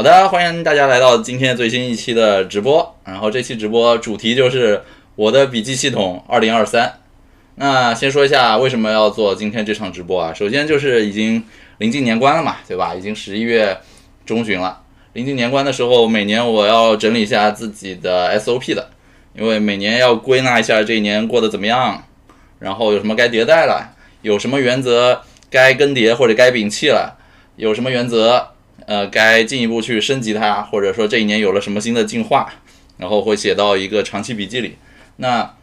好的，欢迎大家来到今天最新一期的直播。然后这期直播主题就是我的笔记系统二零二三。那先说一下为什么要做今天这场直播啊？首先就是已经临近年关了嘛，对吧？已经十一月中旬了。临近年关的时候，每年我要整理一下自己的 SOP 的，因为每年要归纳一下这一年过得怎么样，然后有什么该迭代了，有什么原则该更迭或者该摒弃了，有什么原则。呃，该进一步去升级它，或者说这一年有了什么新的进化，然后会写到一个长期笔记里。那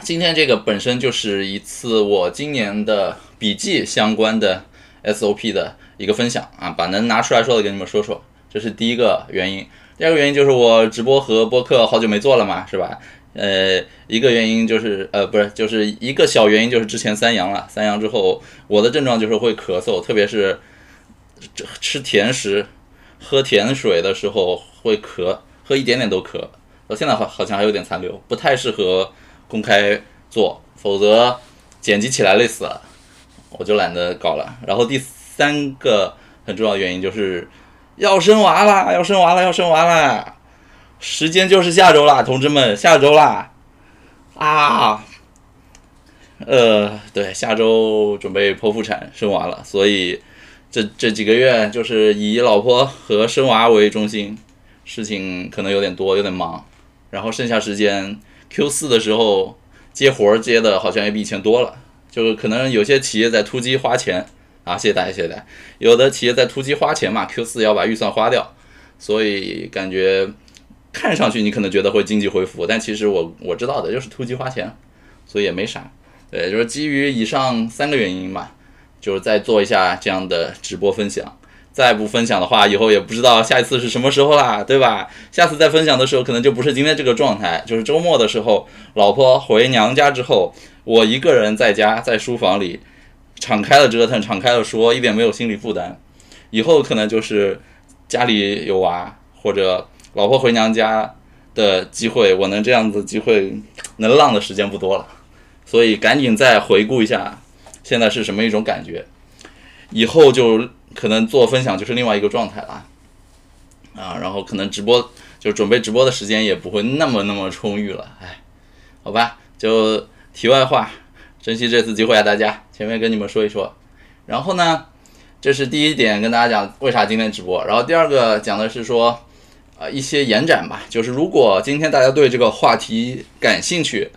今天这个本身就是一次我今年的笔记相关的 SOP 的一个分享啊，把能拿出来说的跟你们说说，这是第一个原因。第二个原因就是我直播和播客好久没做了嘛，是吧？呃，一个原因就是呃，不是，就是一个小原因就是之前三阳了，三阳之后我的症状就是会咳嗽，特别是。吃甜食、喝甜水的时候会咳，喝一点点都咳。到现在好好像还有点残留，不太适合公开做，否则剪辑起来累死了，我就懒得搞了。然后第三个很重要的原因就是要生娃啦，要生娃了，要生娃啦！时间就是下周啦，同志们，下周啦！啊，呃，对，下周准备剖腹产生娃了，所以。这这几个月就是以老婆和生娃为中心，事情可能有点多，有点忙。然后剩下时间，Q 四的时候接活儿接的好像也比以前多了。就是可能有些企业在突击花钱啊，谢谢大家，谢谢大家。有的企业在突击花钱嘛，Q 四要把预算花掉，所以感觉看上去你可能觉得会经济恢复，但其实我我知道的就是突击花钱，所以也没啥。对，就是基于以上三个原因吧。就是再做一下这样的直播分享，再不分享的话，以后也不知道下一次是什么时候啦，对吧？下次再分享的时候，可能就不是今天这个状态，就是周末的时候，老婆回娘家之后，我一个人在家，在书房里，敞开了折腾，敞开了说，一点没有心理负担。以后可能就是家里有娃，或者老婆回娘家的机会，我能这样子机会能浪的时间不多了，所以赶紧再回顾一下。现在是什么一种感觉？以后就可能做分享就是另外一个状态了，啊，然后可能直播就准备直播的时间也不会那么那么充裕了，哎，好吧，就题外话，珍惜这次机会啊，大家前面跟你们说一说，然后呢，这是第一点跟大家讲为啥今天直播，然后第二个讲的是说，呃，一些延展吧，就是如果今天大家对这个话题感兴趣。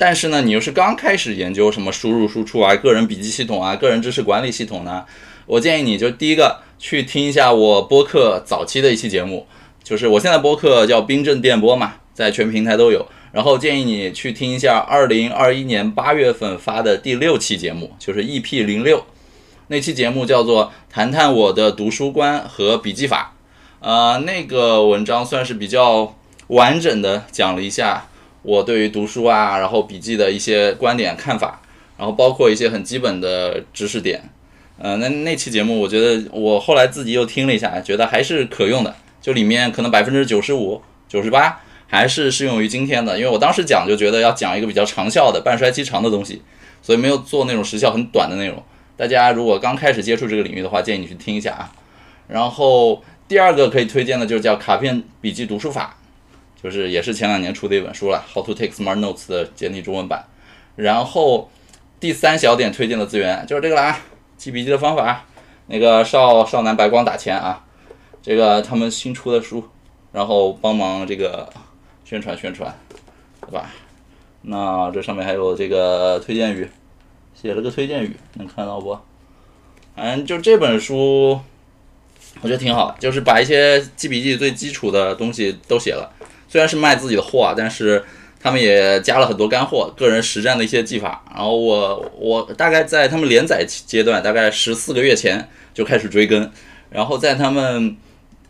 但是呢，你又是刚开始研究什么输入输出啊、个人笔记系统啊、个人知识管理系统呢？我建议你就第一个去听一下我播客早期的一期节目，就是我现在播客叫冰镇电波嘛，在全平台都有。然后建议你去听一下二零二一年八月份发的第六期节目，就是 EP 零六，那期节目叫做谈谈我的读书观和笔记法。呃，那个文章算是比较完整的讲了一下。我对于读书啊，然后笔记的一些观点看法，然后包括一些很基本的知识点，呃，那那期节目，我觉得我后来自己又听了一下，觉得还是可用的，就里面可能百分之九十五、九十八还是适用于今天的，因为我当时讲就觉得要讲一个比较长效的、半衰期长的东西，所以没有做那种时效很短的内容。大家如果刚开始接触这个领域的话，建议你去听一下啊。然后第二个可以推荐的就是叫卡片笔记读书法。就是也是前两年出的一本书了，《How to Take Smart Notes》的简体中文版。然后第三小点推荐的资源就是这个啦，记笔记的方法。那个少少男白光打钱啊，这个他们新出的书，然后帮忙这个宣传宣传，对吧？那这上面还有这个推荐语，写了个推荐语，能看到不？反正就这本书，我觉得挺好，就是把一些记笔记最基础的东西都写了。虽然是卖自己的货啊，但是他们也加了很多干货，个人实战的一些技法。然后我我大概在他们连载阶段，大概十四个月前就开始追更，然后在他们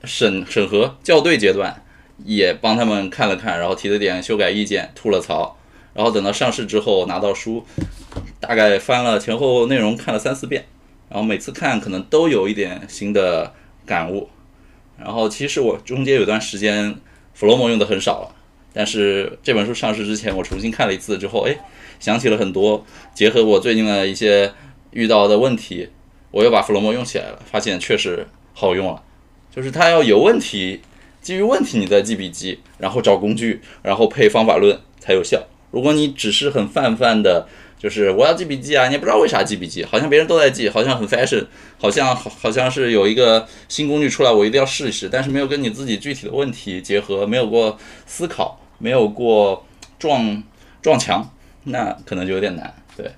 审审核校对阶段也帮他们看了看，然后提了点修改意见，吐了槽。然后等到上市之后拿到书，大概翻了前后内容看了三四遍，然后每次看可能都有一点新的感悟。然后其实我中间有段时间。弗洛姆用的很少了，但是这本书上市之前，我重新看了一次之后，哎，想起了很多，结合我最近的一些遇到的问题，我又把弗洛姆用起来了，发现确实好用了，就是它要有问题，基于问题你再记笔记，然后找工具，然后配方法论才有效。如果你只是很泛泛的，就是我要记笔记啊，你也不知道为啥记笔记，好像别人都在记，好像很 fashion，好像好好像是有一个新工具出来，我一定要试一试，但是没有跟你自己具体的问题结合，没有过思考，没有过撞撞墙，那可能就有点难。对，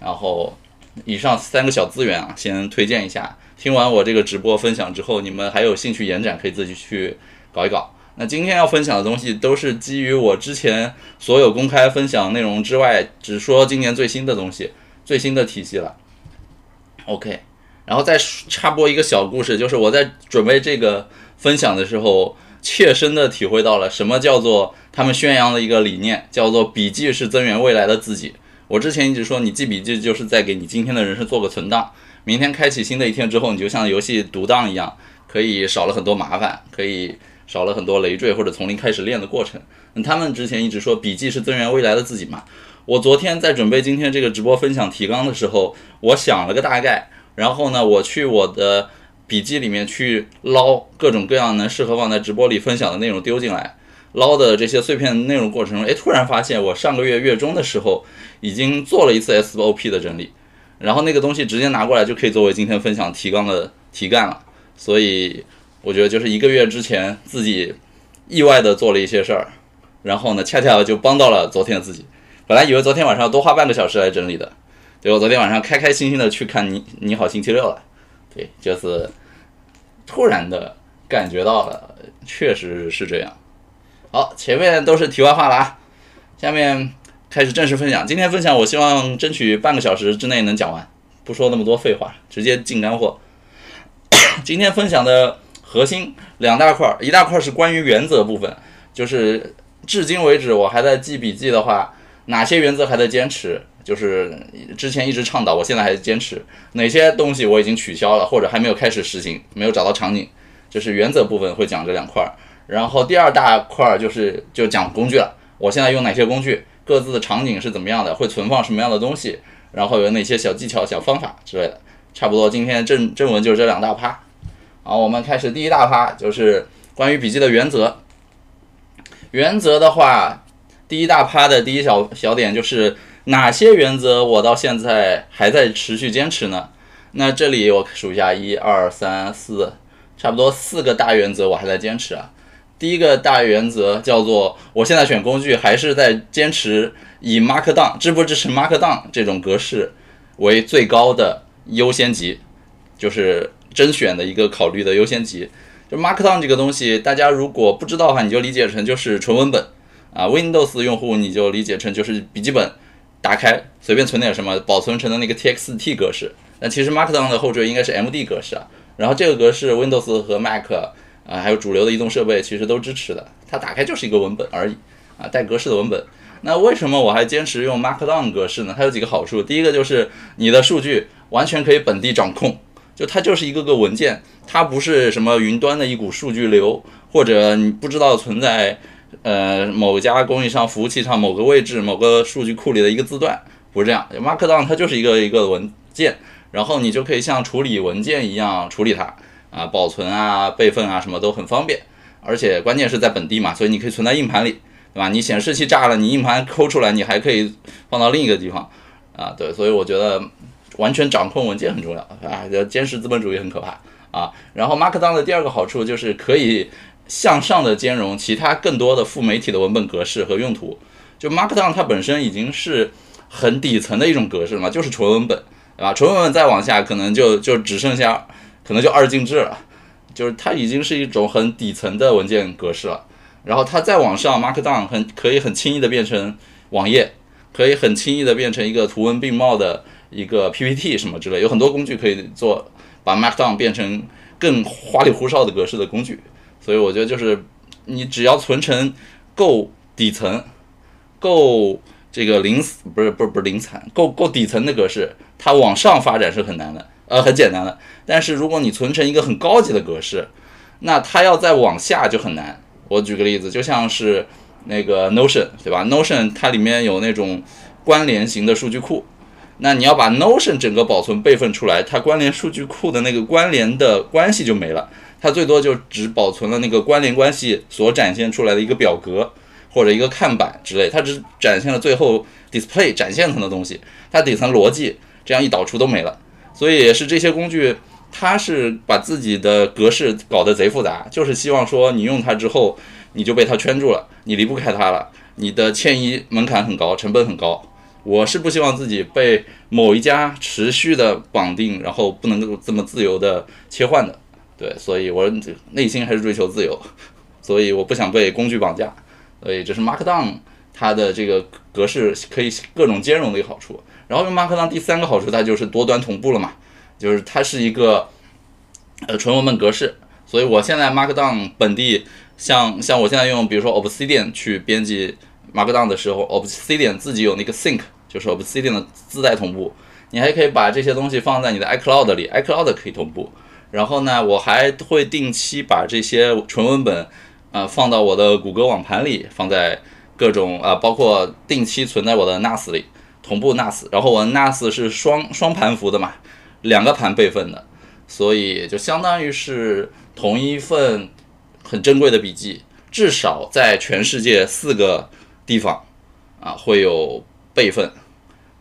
然后以上三个小资源啊，先推荐一下。听完我这个直播分享之后，你们还有兴趣延展，可以自己去搞一搞。那今天要分享的东西都是基于我之前所有公开分享内容之外，只说今年最新的东西，最新的体系了。OK，然后再插播一个小故事，就是我在准备这个分享的时候，切身的体会到了什么叫做他们宣扬的一个理念，叫做笔记是增援未来的自己。我之前一直说，你记笔记就是在给你今天的人生做个存档，明天开启新的一天之后，你就像游戏读档一样，可以少了很多麻烦，可以。少了很多累赘或者从零开始练的过程。那他们之前一直说笔记是增援未来的自己嘛？我昨天在准备今天这个直播分享提纲的时候，我想了个大概，然后呢，我去我的笔记里面去捞各种各样能适合放在直播里分享的内容丢进来，捞的这些碎片内容过程中，哎，突然发现我上个月月中的时候已经做了一次 SOP 的整理，然后那个东西直接拿过来就可以作为今天分享提纲的题干了，所以。我觉得就是一个月之前自己意外的做了一些事儿，然后呢，恰恰就帮到了昨天的自己。本来以为昨天晚上多花半个小时来整理的，结果昨天晚上开开心心的去看你你好星期六了。对，就是突然的感觉到了，确实是这样。好，前面都是题外话了啊，下面开始正式分享。今天分享，我希望争取半个小时之内能讲完，不说那么多废话，直接进干货。今天分享的。核心两大块，一大块是关于原则部分，就是至今为止我还在记笔记的话，哪些原则还在坚持？就是之前一直倡导，我现在还坚持哪些东西我已经取消了，或者还没有开始实行，没有找到场景，就是原则部分会讲这两块。然后第二大块就是就讲工具了，我现在用哪些工具，各自的场景是怎么样的，会存放什么样的东西，然后有哪些小技巧、小方法之类的。差不多今天正正文就是这两大趴。好，我们开始第一大趴，就是关于笔记的原则。原则的话，第一大趴的第一小小点就是哪些原则我到现在还在持续坚持呢？那这里我数一下，一二三四，差不多四个大原则我还在坚持啊。第一个大原则叫做，我现在选工具还是在坚持以 Markdown 支不支持 Markdown 这种格式为最高的优先级，就是。甄选的一个考虑的优先级，就 Markdown 这个东西，大家如果不知道的话，你就理解成就是纯文本啊。Windows 用户你就理解成就是笔记本，打开随便存点什么，保存成的那个 TXT 格式。那其实 Markdown 的后缀应该是 MD 格式啊。然后这个格式 Windows 和 Mac 啊，还有主流的移动设备其实都支持的。它打开就是一个文本而已啊，带格式的文本。那为什么我还坚持用 Markdown 格式呢？它有几个好处。第一个就是你的数据完全可以本地掌控。就它就是一个个文件，它不是什么云端的一股数据流，或者你不知道存在呃某家供应商服务器上某个位置某个数据库里的一个字段，不是这样。Markdown 它就是一个一个文件，然后你就可以像处理文件一样处理它啊，保存啊、备份啊什么都很方便，而且关键是在本地嘛，所以你可以存在硬盘里，对吧？你显示器炸了，你硬盘抠出来，你还可以放到另一个地方啊，对，所以我觉得。完全掌控文件很重要啊！要监视资本主义很可怕啊！然后 Markdown 的第二个好处就是可以向上的兼容其他更多的副媒体的文本格式和用途。就 Markdown 它本身已经是很底层的一种格式了嘛，就是纯文本，对吧？纯文本再往下可能就就只剩下可能就二进制了，就是它已经是一种很底层的文件格式了。然后它再往上，Markdown 很可以很轻易的变成网页，可以很轻易的变成一个图文并茂的。一个 PPT 什么之类，有很多工具可以做，把 Markdown 变成更花里胡哨的格式的工具。所以我觉得就是你只要存成够底层、够这个零不是不是不是零散，够够底层的格式，它往上发展是很难的，呃，很简单的。但是如果你存成一个很高级的格式，那它要再往下就很难。我举个例子，就像是那个 Notion 对吧？Notion 它里面有那种关联型的数据库。那你要把 Notion 整个保存备份出来，它关联数据库的那个关联的关系就没了，它最多就只保存了那个关联关系所展现出来的一个表格或者一个看板之类，它只展现了最后 display 展现层的东西，它底层逻辑这样一导出都没了。所以也是这些工具，它是把自己的格式搞得贼复杂，就是希望说你用它之后，你就被它圈住了，你离不开它了，你的迁移门槛很高，成本很高。我是不希望自己被某一家持续的绑定，然后不能够这么自由的切换的。对，所以我内心还是追求自由，所以我不想被工具绑架。所以这是 Markdown 它的这个格式可以各种兼容的一个好处。然后用 Markdown 第三个好处，它就是多端同步了嘛，就是它是一个呃纯文本格式。所以我现在 Markdown 本地像像我现在用比如说 Obsidian 去编辑。Markdown 的时候，Obsidian 自己有那个 Sync，就是 Obsidian 的自带同步。你还可以把这些东西放在你的 iCloud 里，iCloud 可以同步。然后呢，我还会定期把这些纯文本，呃，放到我的谷歌网盘里，放在各种呃，包括定期存在我的 NAS 里，同步 NAS。然后我 NAS 是双双盘符的嘛，两个盘备份的，所以就相当于是同一份很珍贵的笔记，至少在全世界四个。地方啊会有备份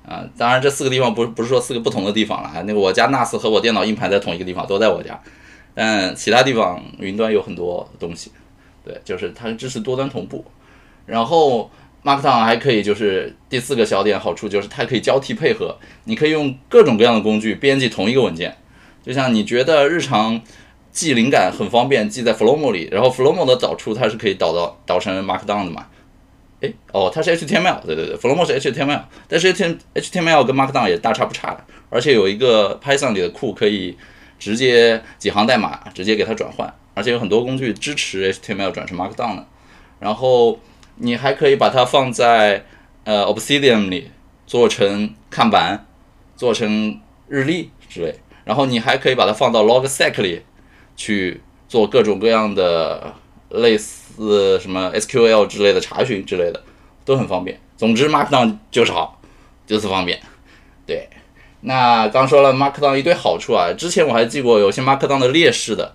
啊，当然这四个地方不是不是说四个不同的地方了啊，那个我家 NAS 和我电脑硬盘在同一个地方，都在我家，但其他地方云端有很多东西，对，就是它支持多端同步。然后 Markdown 还可以就是第四个小点好处就是它可以交替配合，你可以用各种各样的工具编辑同一个文件，就像你觉得日常记灵感很方便，记在 Flomo 里，然后 Flomo 的导出它是可以导到导成 Markdown 的嘛。哎，哦，它是 HTML，对对对，Flomo 是 HTML，但是 HTML 跟 Markdown 也大差不差的，而且有一个 Python 里的库可以直接几行代码直接给它转换，而且有很多工具支持 HTML 转成 Markdown 的。然后你还可以把它放在呃 Obsidian 里做成看板，做成日历之类。然后你还可以把它放到 Logseq 里去做各种各样的类似。是什么 SQL 之类的查询之类的都很方便。总之，Markdown 就是好，就是方便。对，那刚说了 Markdown 一堆好处啊，之前我还记过有些 Markdown 的劣势的。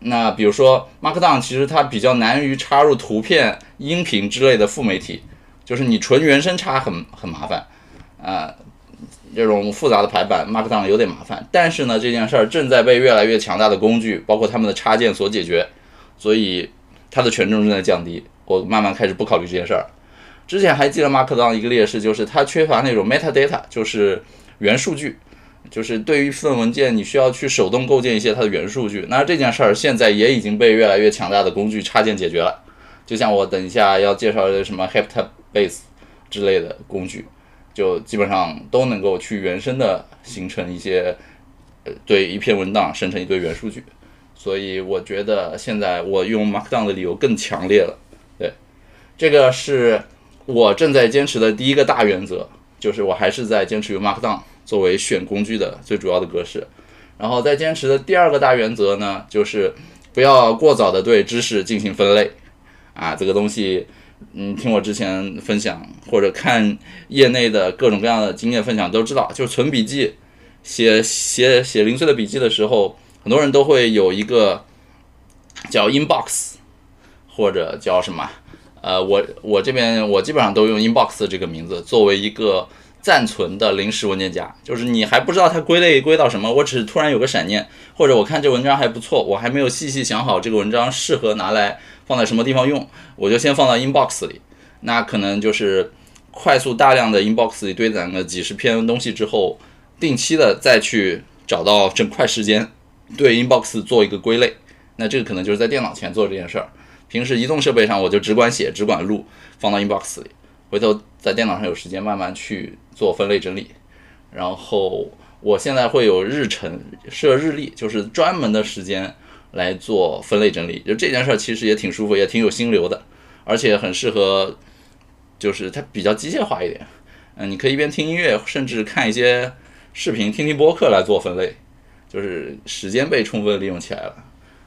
那比如说 Markdown 其实它比较难于插入图片、音频之类的副媒体，就是你纯原生插很很麻烦啊。这种复杂的排版 Markdown 有点麻烦，但是呢，这件事儿正在被越来越强大的工具，包括他们的插件所解决，所以。它的权重正在降低，我慢慢开始不考虑这件事儿。之前还记得 Markdown 一个劣势，就是它缺乏那种 metadata，就是原数据，就是对于一份文件，你需要去手动构建一些它的原数据。那这件事儿现在也已经被越来越强大的工具插件解决了。就像我等一下要介绍的什么 Heptabase 之类的工具，就基本上都能够去原生的形成一些，呃，对一篇文档生成一堆原数据。所以我觉得现在我用 Markdown 的理由更强烈了。对，这个是我正在坚持的第一个大原则，就是我还是在坚持用 Markdown 作为选工具的最主要的格式。然后在坚持的第二个大原则呢，就是不要过早的对知识进行分类。啊，这个东西，嗯，听我之前分享或者看业内的各种各样的经验分享都知道，就是存笔记、写写写零碎的笔记的时候。很多人都会有一个叫 inbox，或者叫什么？呃，我我这边我基本上都用 inbox 这个名字作为一个暂存的临时文件夹，就是你还不知道它归类归到什么，我只是突然有个闪念，或者我看这文章还不错，我还没有细细想好这个文章适合拿来放在什么地方用，我就先放到 inbox 里。那可能就是快速大量的 inbox 里堆攒了几十篇东西之后，定期的再去找到整块时间。对 inbox 做一个归类，那这个可能就是在电脑前做这件事儿。平时移动设备上我就只管写，只管录，放到 inbox 里。回头在电脑上有时间慢慢去做分类整理。然后我现在会有日程设日历，就是专门的时间来做分类整理。就这件事儿其实也挺舒服，也挺有心流的，而且很适合，就是它比较机械化一点。嗯，你可以一边听音乐，甚至看一些视频，听听播客来做分类。就是时间被充分利用起来了，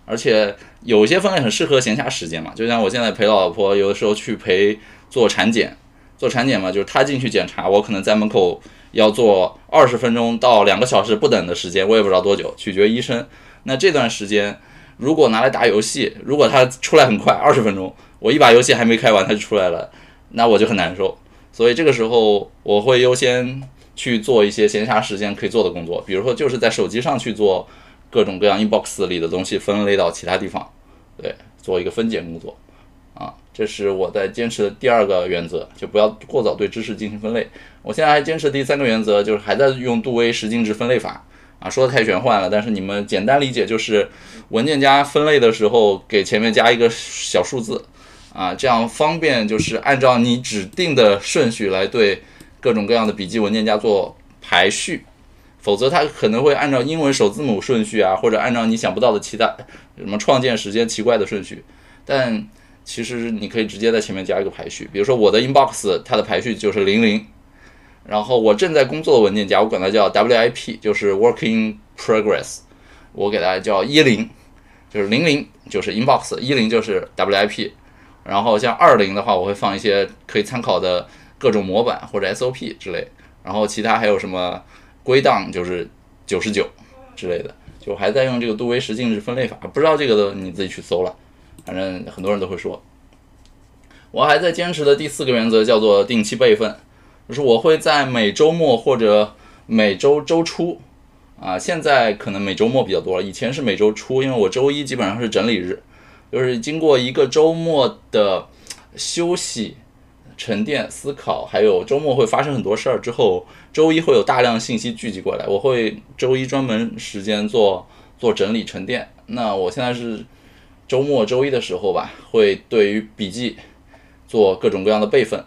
而且有些分类很适合闲暇时间嘛，就像我现在陪老婆，有的时候去陪做产检，做产检嘛，就是她进去检查，我可能在门口要做二十分钟到两个小时不等的时间，我也不知道多久，取决医生。那这段时间如果拿来打游戏，如果它出来很快，二十分钟，我一把游戏还没开完它就出来了，那我就很难受。所以这个时候我会优先去做一些闲暇时间可以做的工作，比如说就是在手机上去做各种各样 inbox 里的东西分类到其他地方，对，做一个分解工作。啊，这是我在坚持的第二个原则，就不要过早对知识进行分类。我现在还坚持第三个原则，就是还在用杜威十进制分类法。啊，说的太玄幻了，但是你们简单理解就是文件夹分类的时候给前面加一个小数字，啊，这样方便就是按照你指定的顺序来对各种各样的笔记文件夹做排序，否则它可能会按照英文首字母顺序啊，或者按照你想不到的其他什么创建时间奇怪的顺序，但其实你可以直接在前面加一个排序，比如说我的 inbox 它的排序就是零零。然后我正在工作的文件夹，我管它叫 WIP，就是 Working Progress，我给它叫一零，就是零零就是 Inbox，一零就是 WIP。然后像二零的话，我会放一些可以参考的各种模板或者 SOP 之类。然后其他还有什么归档就是九十九之类的，就还在用这个杜威十进制分类法，不知道这个的你自己去搜了，反正很多人都会说。我还在坚持的第四个原则叫做定期备份。就是我会在每周末或者每周周初，啊，现在可能每周末比较多，以前是每周初，因为我周一基本上是整理日，就是经过一个周末的休息、沉淀、思考，还有周末会发生很多事儿之后，周一会有大量信息聚集过来，我会周一专门时间做做整理沉淀。那我现在是周末周一的时候吧，会对于笔记做各种各样的备份。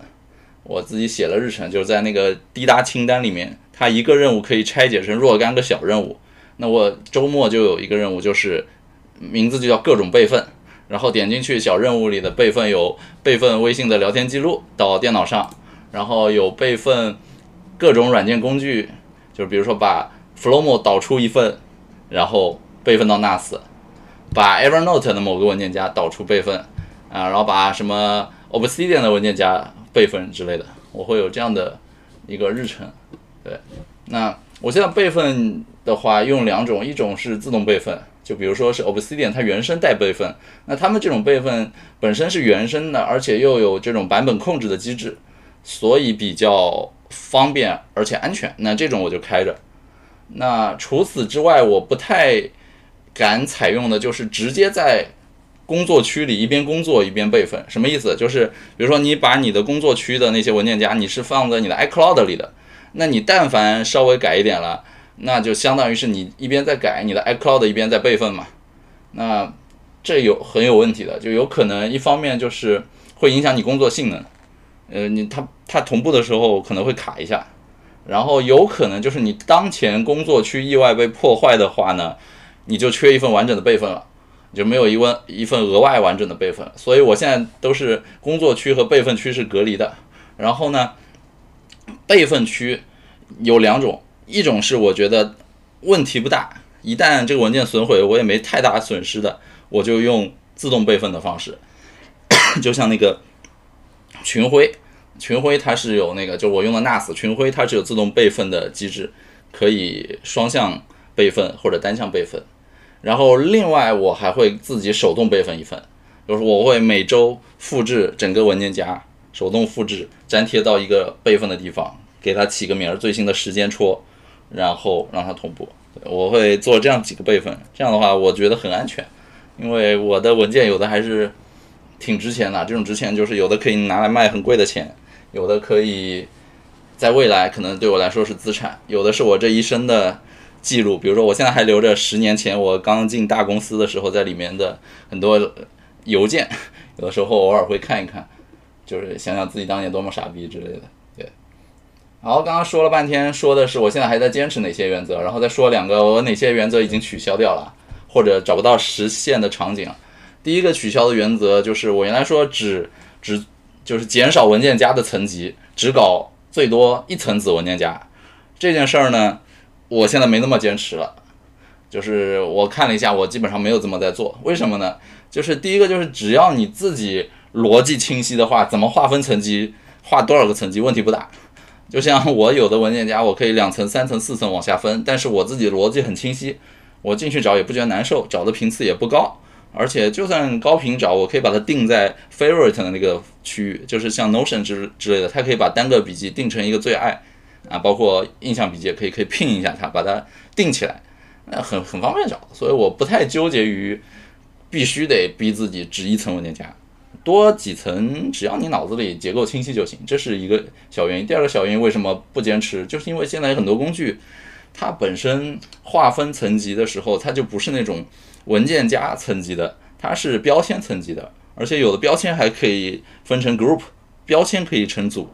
我自己写了日程，就是在那个滴答清单里面，它一个任务可以拆解成若干个小任务。那我周末就有一个任务，就是名字就叫各种备份。然后点进去，小任务里的备份有备份微信的聊天记录到电脑上，然后有备份各种软件工具，就是比如说把 Flomo 导出一份，然后备份到 NAS，把 Evernote 的某个文件夹导出备份啊，然后把什么 Obsidian 的文件夹。备份之类的，我会有这样的一个日程。对，那我现在备份的话用两种，一种是自动备份，就比如说是 Obsidian 它原生带备份，那他们这种备份本身是原生的，而且又有这种版本控制的机制，所以比较方便而且安全。那这种我就开着。那除此之外，我不太敢采用的就是直接在。工作区里一边工作一边备份，什么意思？就是比如说你把你的工作区的那些文件夹，你是放在你的 iCloud 里的，那你但凡稍微改一点了，那就相当于是你一边在改你的 iCloud 一边在备份嘛。那这有很有问题的，就有可能一方面就是会影响你工作性能，呃，你它它同步的时候可能会卡一下，然后有可能就是你当前工作区意外被破坏的话呢，你就缺一份完整的备份了。就没有一问一份额外完整的备份，所以我现在都是工作区和备份区是隔离的。然后呢，备份区有两种，一种是我觉得问题不大，一旦这个文件损毁，我也没太大损失的，我就用自动备份的方式。就像那个群晖，群晖它是有那个，就我用的 NAS 群晖，它是有自动备份的机制，可以双向备份或者单向备份。然后另外我还会自己手动备份一份，就是我会每周复制整个文件夹，手动复制粘贴到一个备份的地方，给它起个名儿，最新的时间戳，然后让它同步。我会做这样几个备份，这样的话我觉得很安全，因为我的文件有的还是挺值钱的，这种值钱就是有的可以拿来卖很贵的钱，有的可以在未来可能对我来说是资产，有的是我这一生的。记录，比如说我现在还留着十年前我刚进大公司的时候在里面的很多邮件，有的时候偶尔会看一看，就是想想自己当年多么傻逼之类的。对，好，刚刚说了半天，说的是我现在还在坚持哪些原则，然后再说两个我哪些原则已经取消掉了，或者找不到实现的场景。第一个取消的原则就是我原来说只只就是减少文件夹的层级，只搞最多一层子文件夹这件事儿呢。我现在没那么坚持了，就是我看了一下，我基本上没有这么在做。为什么呢？就是第一个，就是只要你自己逻辑清晰的话，怎么划分层级，划多少个层级问题不大。就像 我有的文件夹，我可以两层、三层、四层往下分，但是我自己逻辑很清晰，我进去找也不觉得难受，找的频次也不高，而且就算高频找，我可以把它定在 favorite 的那个区域，就是像 Notion 之之类的，它可以把单个笔记定成一个最爱啊，包括印象笔记也可以可以 pin 一下它，把它定起来，那很很方便找，所以我不太纠结于必须得逼自己只一层文件夹。多几层，只要你脑子里结构清晰就行，这是一个小原因。第二个小原因为什么不坚持，就是因为现在有很多工具，它本身划分层级的时候，它就不是那种文件夹层级的，它是标签层级的，而且有的标签还可以分成 group，标签可以成组，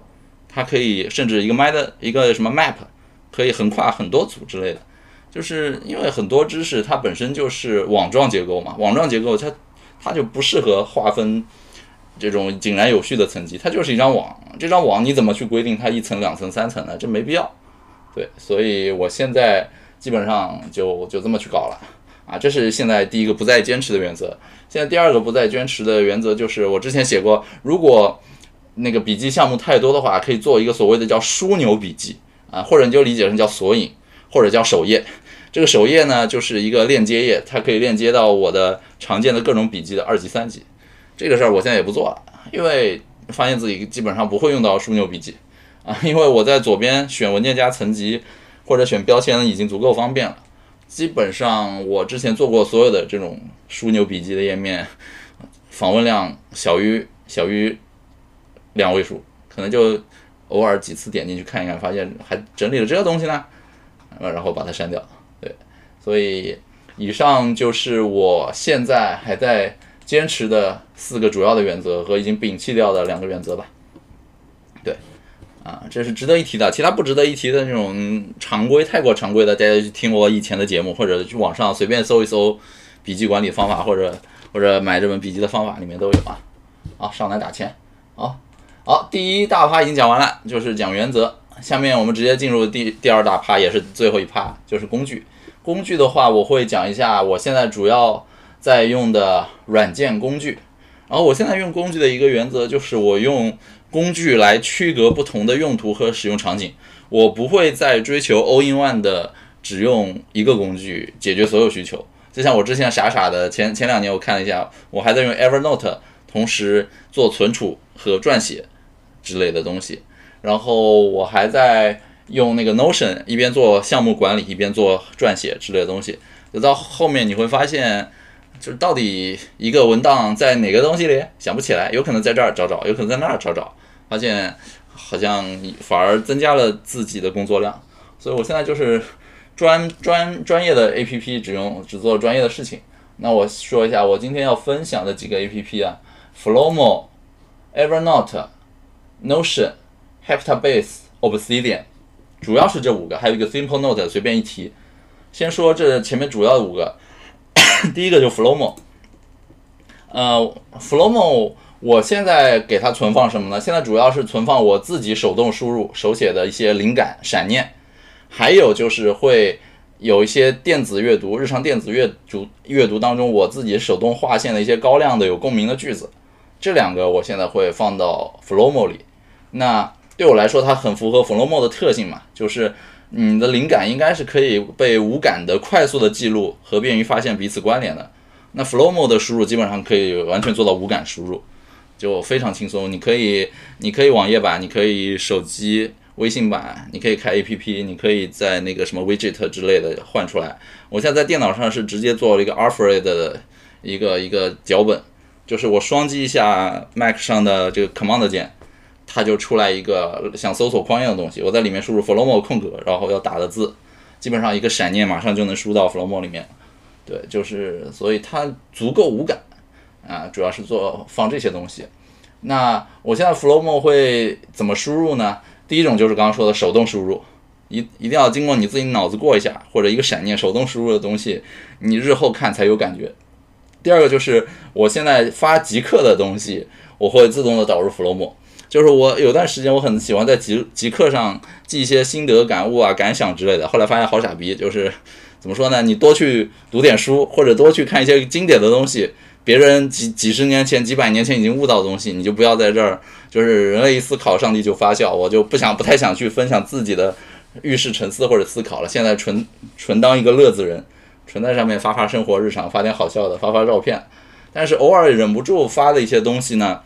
它可以甚至一个 map 一个什么 map 可以横跨很多组之类的，就是因为很多知识它本身就是网状结构嘛，网状结构它它就不适合划分。这种井然有序的层级，它就是一张网。这张网你怎么去规定它一层、两层、三层呢？这没必要。对，所以我现在基本上就就这么去搞了啊。这是现在第一个不再坚持的原则。现在第二个不再坚持的原则就是，我之前写过，如果那个笔记项目太多的话，可以做一个所谓的叫枢纽笔记啊，或者你就理解成叫索引，或者叫首页。这个首页呢，就是一个链接页，它可以链接到我的常见的各种笔记的二级、三级。这个事儿我现在也不做了，因为发现自己基本上不会用到枢纽笔记啊，因为我在左边选文件夹层级或者选标签已经足够方便了。基本上我之前做过所有的这种枢纽笔记的页面，访问量小于小于两位数，可能就偶尔几次点进去看一看，发现还整理了这个东西呢，然后把它删掉。对，所以以上就是我现在还在。坚持的四个主要的原则和已经摒弃掉的两个原则吧。对，啊，这是值得一提的。其他不值得一提的那种常规、太过常规的，大家去听我以前的节目，或者去网上随便搜一搜笔记管理方法，或者或者买这本笔记的方法，里面都有啊。好，上来打钱。好，好，第一大趴已经讲完了，就是讲原则。下面我们直接进入第第二大趴，也是最后一趴，就是工具。工具的话，我会讲一下我现在主要。在用的软件工具，然后我现在用工具的一个原则就是，我用工具来区隔不同的用途和使用场景。我不会再追求 all in one 的，只用一个工具解决所有需求。就像我之前傻傻的前前两年，我看了一下，我还在用 Evernote，同时做存储和撰写之类的东西。然后我还在用那个 Notion，一边做项目管理，一边做撰写之类的东西。就到后面你会发现。就是到底一个文档在哪个东西里想不起来，有可能在这儿找找，有可能在那儿找找，发现好像反而增加了自己的工作量。所以我现在就是专专 专业的 A P P，只用只做专业的事情。那我说一下我今天要分享的几个 A P P 啊，Flomo、Evernote、Notion、Heptabase、Obsidian，主要是这五个，还有一个 Simple Note，随便一提。先说这前面主要的五个。第一个就 Flomo，呃，Flomo，我现在给它存放什么呢？现在主要是存放我自己手动输入、手写的一些灵感闪念，还有就是会有一些电子阅读、日常电子阅读阅读当中我自己手动划线的一些高亮的有共鸣的句子，这两个我现在会放到 Flomo 里。那对我来说，它很符合 Flomo 的特性嘛，就是。你的灵感应该是可以被无感的快速的记录和便于发现彼此关联的。那 Flow Mode 的输入基本上可以完全做到无感输入，就非常轻松。你可以，你可以网页版，你可以手机微信版，你可以开 APP，你可以在那个什么 Widget 之类的换出来。我现在在电脑上是直接做了一个 Alfred 的一个一个脚本，就是我双击一下 Mac 上的这个 Command 键。它就出来一个像搜索框一样的东西，我在里面输入 Flomo 空格，然后要打的字，基本上一个闪念马上就能输到 Flomo 里面。对，就是所以它足够无感啊，主要是做放这些东西。那我现在 Flomo 会怎么输入呢？第一种就是刚刚说的手动输入，一一定要经过你自己脑子过一下，或者一个闪念手动输入的东西，你日后看才有感觉。第二个就是我现在发极客的东西，我会自动的导入 Flomo。就是我有段时间我很喜欢在极极客上记一些心得感悟啊、感想之类的，后来发现好傻逼，就是怎么说呢？你多去读点书，或者多去看一些经典的东西，别人几几十年前、几百年前已经悟到的东西，你就不要在这儿，就是人类一思考，上帝就发笑。我就不想、不太想去分享自己的遇事沉思或者思考了。现在纯纯当一个乐子人，纯在上面发发生活日常，发点好笑的，发发照片。但是偶尔忍不住发的一些东西呢，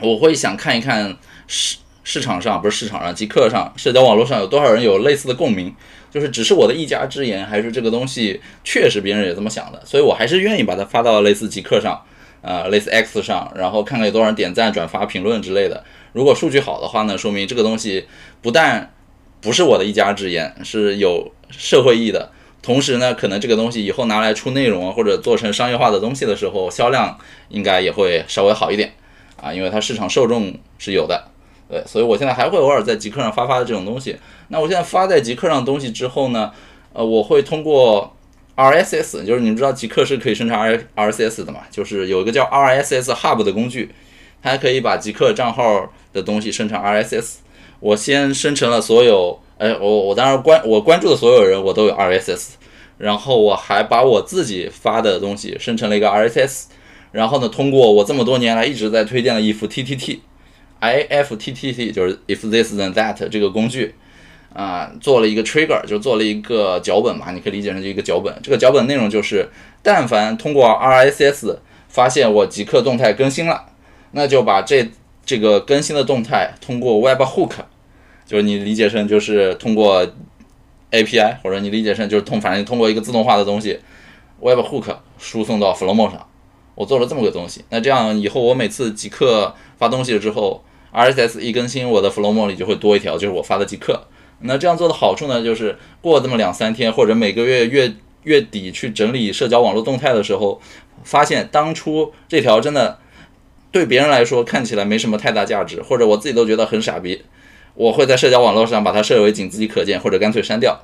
我会想看一看市市场上不是市场上，极客上社交网络上有多少人有类似的共鸣，就是只是我的一家之言，还是这个东西确实别人也这么想的，所以我还是愿意把它发到类似极客上，啊，类似 X 上，然后看看有多少人点赞、转发、评论之类的。如果数据好的话呢，说明这个东西不但不是我的一家之言，是有社会意义的。同时呢，可能这个东西以后拿来出内容啊，或者做成商业化的东西的时候，销量应该也会稍微好一点啊，因为它市场受众是有的。对，所以我现在还会偶尔在极客上发发的这种东西。那我现在发在极客上东西之后呢，呃，我会通过 RSS，就是你们知道极客是可以生成 R RSS 的嘛，就是有一个叫 RSS Hub 的工具，它可以把极客账号的东西生成 RSS。我先生成了所有。哎，我我当然关我关注的所有人我都有 RSS，然后我还把我自己发的东西生成了一个 RSS，然后呢，通过我这么多年来一直在推荐的 IFTTT，IFTTT 就是 If This Then That 这个工具啊，做了一个 trigger，就做了一个脚本嘛，你可以理解成一个脚本。这个脚本内容就是，但凡通过 RSS 发现我即刻动态更新了，那就把这这个更新的动态通过 Webhook。就是你理解成就是通过 API，或者你理解成就是通，反正通过一个自动化的东西，Webhook 输送到 Flomo 上。我做了这么个东西，那这样以后我每次即刻发东西了之后，RSS 一更新，我的 Flomo 里就会多一条，就是我发的即刻。那这样做的好处呢，就是过这么两三天，或者每个月月月底去整理社交网络动态的时候，发现当初这条真的对别人来说看起来没什么太大价值，或者我自己都觉得很傻逼。我会在社交网络上把它设为仅自己可见，或者干脆删掉。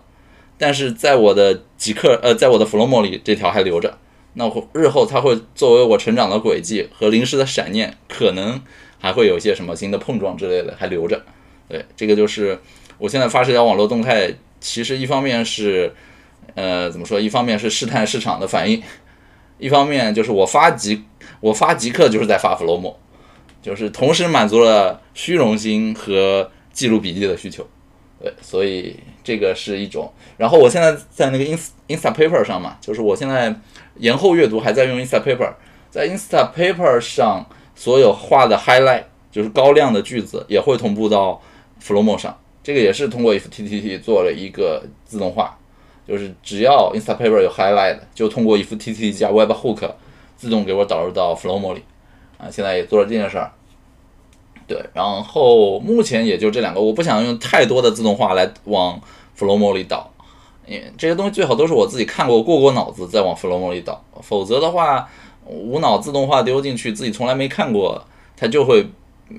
但是在我的极客呃，在我的 Flomo 里，这条还留着。那我日后它会作为我成长的轨迹和临时的闪念，可能还会有一些什么新的碰撞之类的还留着。对，这个就是我现在发社交网络动态，其实一方面是呃怎么说？一方面是试探市场的反应，一方面就是我发即我发即刻就是在发 Flomo，就是同时满足了虚荣心和。记录笔记的需求，对，所以这个是一种。然后我现在在那个 ins Instapaper 上嘛，就是我现在延后阅读还在用 Instapaper，在 Instapaper 上所有画的 highlight 就是高亮的句子也会同步到 Flomo 上，这个也是通过 IfTTT 做了一个自动化，就是只要 Instapaper 有 highlight，就通过 IfTTT 加 Webhook 自动给我导入到 Flomo 里，啊，现在也做了这件事儿。对，然后目前也就这两个，我不想用太多的自动化来往 Flomo 里导，这些东西最好都是我自己看过、过过脑子再往 Flomo 里导，否则的话，无脑自动化丢进去，自己从来没看过，它就会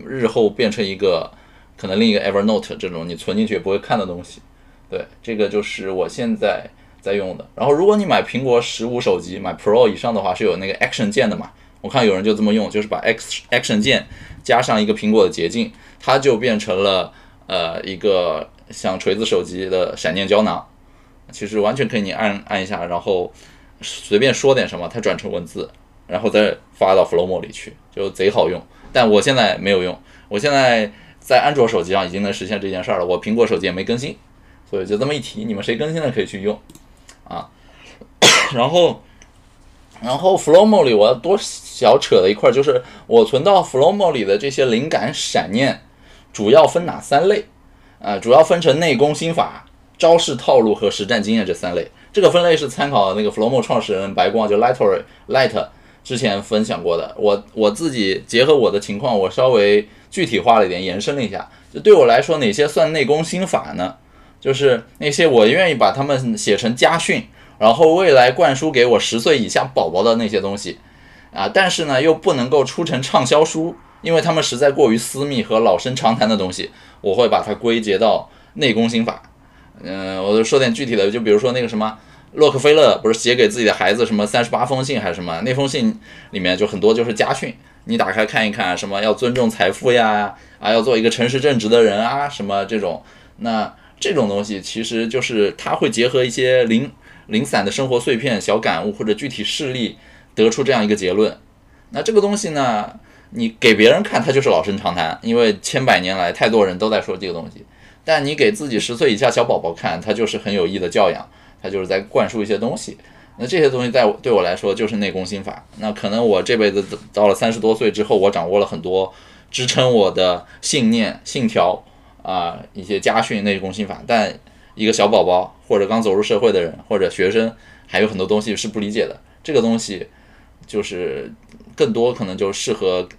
日后变成一个可能另一个 Evernote 这种你存进去也不会看的东西。对，这个就是我现在在用的。然后如果你买苹果十五手机，买 Pro 以上的话是有那个 Action 键的嘛？我看有人就这么用，就是把 X Action 键。加上一个苹果的捷径，它就变成了呃一个像锤子手机的闪电胶囊。其实完全可以你按按一下，然后随便说点什么，它转成文字，然后再发到 Flowmo 里去，就贼好用。但我现在没有用，我现在在安卓手机上已经能实现这件事儿了，我苹果手机也没更新，所以就这么一提，你们谁更新了可以去用啊。然后。然后 Flowmo 里我要多小扯的一块就是，我存到 Flowmo 里的这些灵感闪念，主要分哪三类？啊，主要分成内功心法、招式套路和实战经验这三类。这个分类是参考那个 Flomo 创始人白光就 Lightory Light 之前分享过的。我我自己结合我的情况，我稍微具体化了一点，延伸了一下。就对我来说，哪些算内功心法呢？就是那些我愿意把它们写成家训。然后未来灌输给我十岁以下宝宝的那些东西，啊，但是呢又不能够出成畅销书，因为他们实在过于私密和老生常谈的东西，我会把它归结到内功心法。嗯，我就说点具体的，就比如说那个什么，洛克菲勒不是写给自己的孩子什么三十八封信还是什么？那封信里面就很多就是家训，你打开看一看，什么要尊重财富呀，啊，要做一个诚实正直的人啊，什么这种，那这种东西其实就是他会结合一些零。零散的生活碎片、小感悟或者具体事例，得出这样一个结论。那这个东西呢，你给别人看，它就是老生常谈，因为千百年来太多人都在说这个东西。但你给自己十岁以下小宝宝看，它就是很有益的教养，它就是在灌输一些东西。那这些东西在对我来说就是内功心法。那可能我这辈子到了三十多岁之后，我掌握了很多支撑我的信念、信条啊，一些家训内功心法。但一个小宝宝或者刚走入社会的人或者学生，还有很多东西是不理解的。这个东西就是更多可能就适合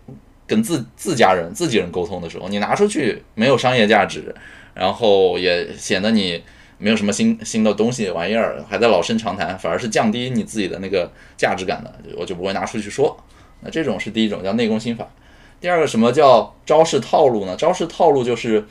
跟自自家人、自己人沟通的时候，你拿出去没有商业价值，然后也显得你。没有什么新新的东西玩意儿，还在老生常谈，反而是降低你自己的那个价值感的，我就不会拿出去说。那这种是第一种叫内功心法。第二个什么叫招式套路呢？招式套路就是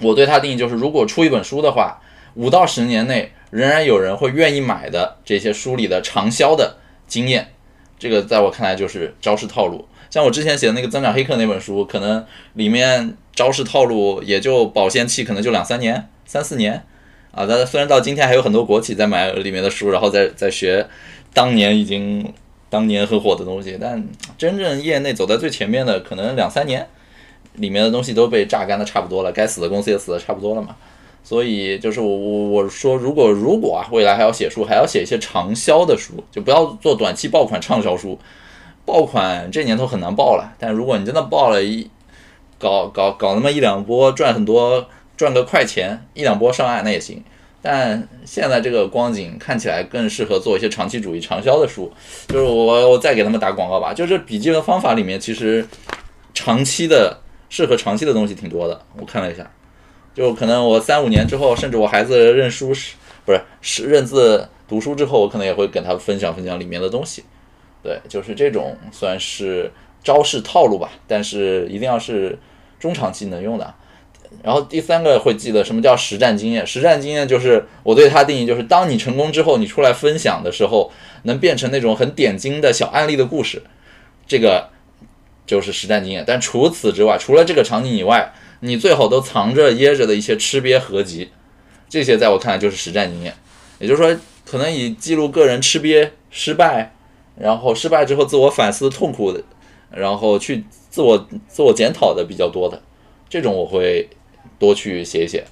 我对它定义就是，如果出一本书的话，五到十年内仍然有人会愿意买的这些书里的长销的经验，这个在我看来就是招式套路。像我之前写的那个增长黑客那本书，可能里面招式套路也就保鲜期可能就两三年、三四年。啊，但虽然到今天还有很多国企在买里面的书，然后再再学当年已经当年很火的东西，但真正业内走在最前面的，可能两三年里面的东西都被榨干的差不多了，该死的公司也死的差不多了嘛。所以就是我我我说，如果如果啊，未来还要写书，还要写一些长销的书，就不要做短期爆款畅销书。爆款这年头很难爆了，但如果你真的爆了一搞搞搞那么一两波，赚很多。赚个快钱，一两波上岸那也行，但现在这个光景看起来更适合做一些长期主义、长销的书。就是我我再给他们打广告吧，就是笔记的方法里面，其实长期的适合长期的东西挺多的。我看了一下，就可能我三五年之后，甚至我孩子认书是不是是认字读书之后，我可能也会跟他分享分享里面的东西。对，就是这种算是招式套路吧，但是一定要是中长期能用的。然后第三个会记得什么叫实战经验？实战经验就是我对它定义就是，当你成功之后，你出来分享的时候，能变成那种很点睛的小案例的故事，这个就是实战经验。但除此之外，除了这个场景以外，你最好都藏着掖着的一些吃瘪合集，这些在我看来就是实战经验。也就是说，可能以记录个人吃瘪失败，然后失败之后自我反思痛苦的，然后去自我自我检讨的比较多的，这种我会。多去写一写，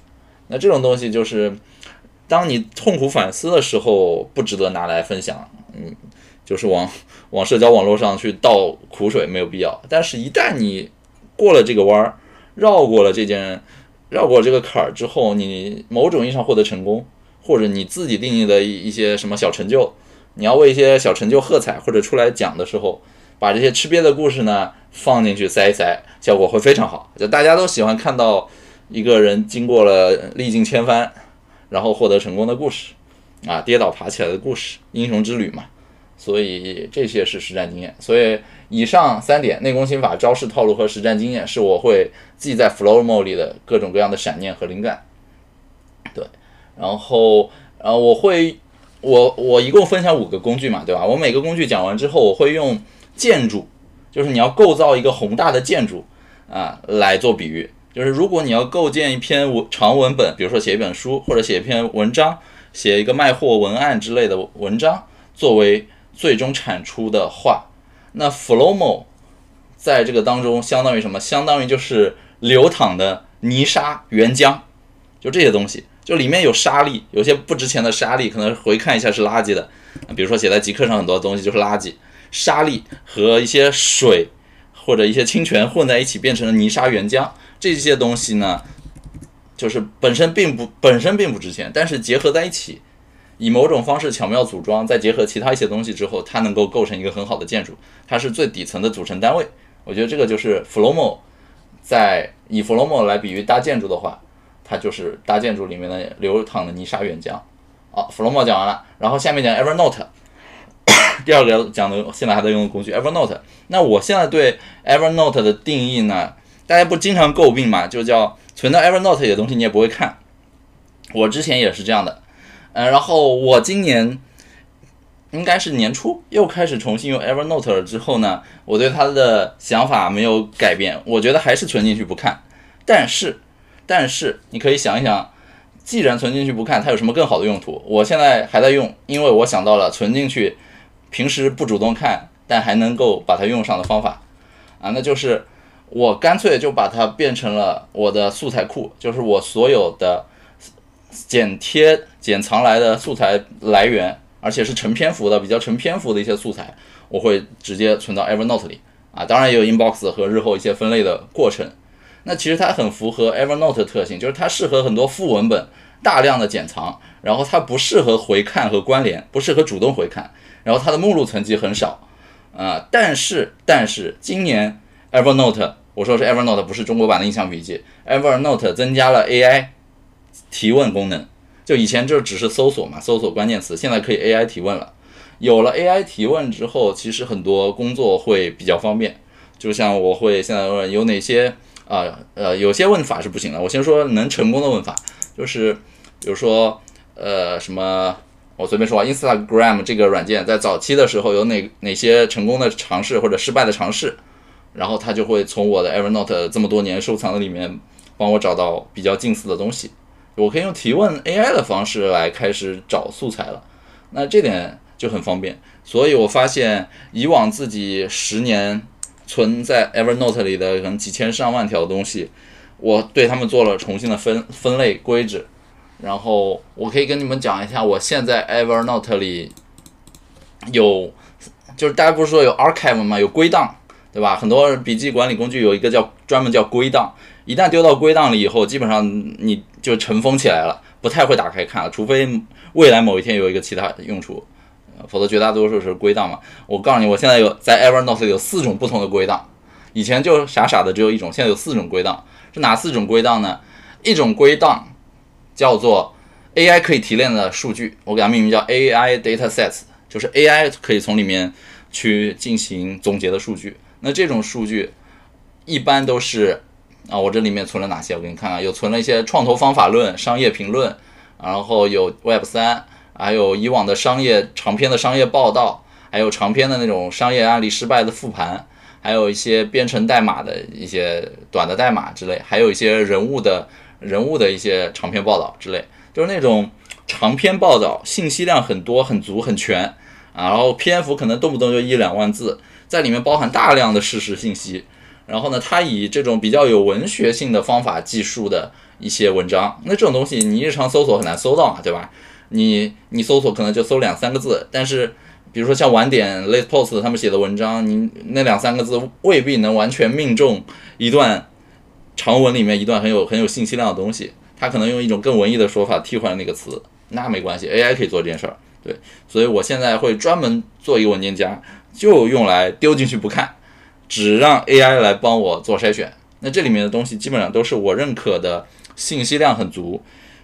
那这种东西就是，当你痛苦反思的时候，不值得拿来分享，嗯，就是往往社交网络上去倒苦水没有必要。但是，一旦你过了这个弯儿，绕过了这件，绕过这个坎儿之后，你某种意义上获得成功，或者你自己定义的一一些什么小成就，你要为一些小成就喝彩或者出来讲的时候，把这些吃瘪的故事呢放进去塞一塞，效果会非常好。就大家都喜欢看到。一个人经过了历尽千帆，然后获得成功的故事，啊，跌倒爬起来的故事，英雄之旅嘛。所以这些是实战经验。所以以上三点：内功心法、招式套路和实战经验，是我会记在 Flow Mode 里的各种各样的闪念和灵感。对，然后呃，我会我我一共分享五个工具嘛，对吧？我每个工具讲完之后，我会用建筑，就是你要构造一个宏大的建筑啊，来做比喻。就是如果你要构建一篇文长文本，比如说写一本书或者写一篇文章，写一个卖货文案之类的文章作为最终产出的话，那 flomo，在这个当中相当于什么？相当于就是流淌的泥沙原浆，就这些东西，就里面有沙粒，有些不值钱的沙粒，可能回看一下是垃圾的。比如说写在极客上很多东西就是垃圾，沙粒和一些水或者一些清泉混在一起变成了泥沙原浆。这些东西呢，就是本身并不本身并不值钱，但是结合在一起，以某种方式巧妙组装，再结合其他一些东西之后，它能够构成一个很好的建筑。它是最底层的组成单位。我觉得这个就是 Flomo，在以 Flomo 来比喻搭建筑的话，它就是搭建筑里面的流淌的泥沙原浆。好，Flomo 讲完了，然后下面讲 Evernote，第二个讲的现在还在用的工具 Evernote。那我现在对 Evernote 的定义呢？大家不经常诟病嘛？就叫存到 Evernote 里的东西你也不会看。我之前也是这样的，嗯，然后我今年应该是年初又开始重新用 Evernote 了。之后呢，我对它的想法没有改变，我觉得还是存进去不看。但是，但是你可以想一想，既然存进去不看，它有什么更好的用途？我现在还在用，因为我想到了存进去，平时不主动看，但还能够把它用上的方法啊，那就是。我干脆就把它变成了我的素材库，就是我所有的剪贴、剪藏来的素材来源，而且是成篇幅的、比较成篇幅的一些素材，我会直接存到 Evernote 里啊。当然也有 Inbox 和日后一些分类的过程。那其实它很符合 Evernote 的特性，就是它适合很多副文本大量的剪藏，然后它不适合回看和关联，不适合主动回看，然后它的目录层级很少啊。但是但是今年 Evernote，我说是 Evernote，不是中国版的印象笔记，Evernote 增加了 AI 提问功能。就以前就只是搜索嘛，搜索关键词，现在可以 AI 提问了。有了 AI 提问之后，其实很多工作会比较方便。就像我会现在问有哪些啊呃，有些问法是不行的。我先说能成功的问法，就是比如说呃什么，我随便说啊，Instagram 这个软件在早期的时候有哪哪些成功的尝试或者失败的尝试，然后它就会从我的 Evernote 这么多年收藏的里面帮我找到比较近似的东西。我可以用提问 AI 的方式来开始找素材了，那这点就很方便。所以我发现以往自己十年存在 Evernote 里的可能几千上万条东西，我对他们做了重新的分分类规制。然后我可以跟你们讲一下，我现在 Evernote 里有，就是大家不是说有 Archive 吗？有归档，对吧？很多笔记管理工具有一个叫专门叫归档。一旦丢到归档里以后，基本上你就尘封起来了，不太会打开看了，除非未来某一天有一个其他用处，否则绝大多数是归档嘛。我告诉你，我现在有在 Evernote 有四种不同的归档，以前就傻傻的只有一种，现在有四种归档，是哪四种归档呢？一种归档叫做 AI 可以提炼的数据，我给它命名叫 AI Datasets，就是 AI 可以从里面去进行总结的数据。那这种数据一般都是。啊，我这里面存了哪些？我给你看看，有存了一些创投方法论、商业评论，然后有 Web 三，还有以往的商业长篇的商业报道，还有长篇的那种商业案例失败的复盘，还有一些编程代码的一些短的代码之类，还有一些人物的人物的一些长篇报道之类，就是那种长篇报道，信息量很多、很足、很全，啊，然后篇幅可能动不动就一两万字，在里面包含大量的事实信息。然后呢，它以这种比较有文学性的方法记述的一些文章，那这种东西你日常搜索很难搜到嘛，对吧？你你搜索可能就搜两三个字，但是比如说像晚点、Late Post 他们写的文章，你那两三个字未必能完全命中一段长文里面一段很有很有信息量的东西，它可能用一种更文艺的说法替换那个词，那没关系，AI 可以做这件事儿，对，所以我现在会专门做一个文件夹，就用来丢进去不看。只让 AI 来帮我做筛选，那这里面的东西基本上都是我认可的，信息量很足，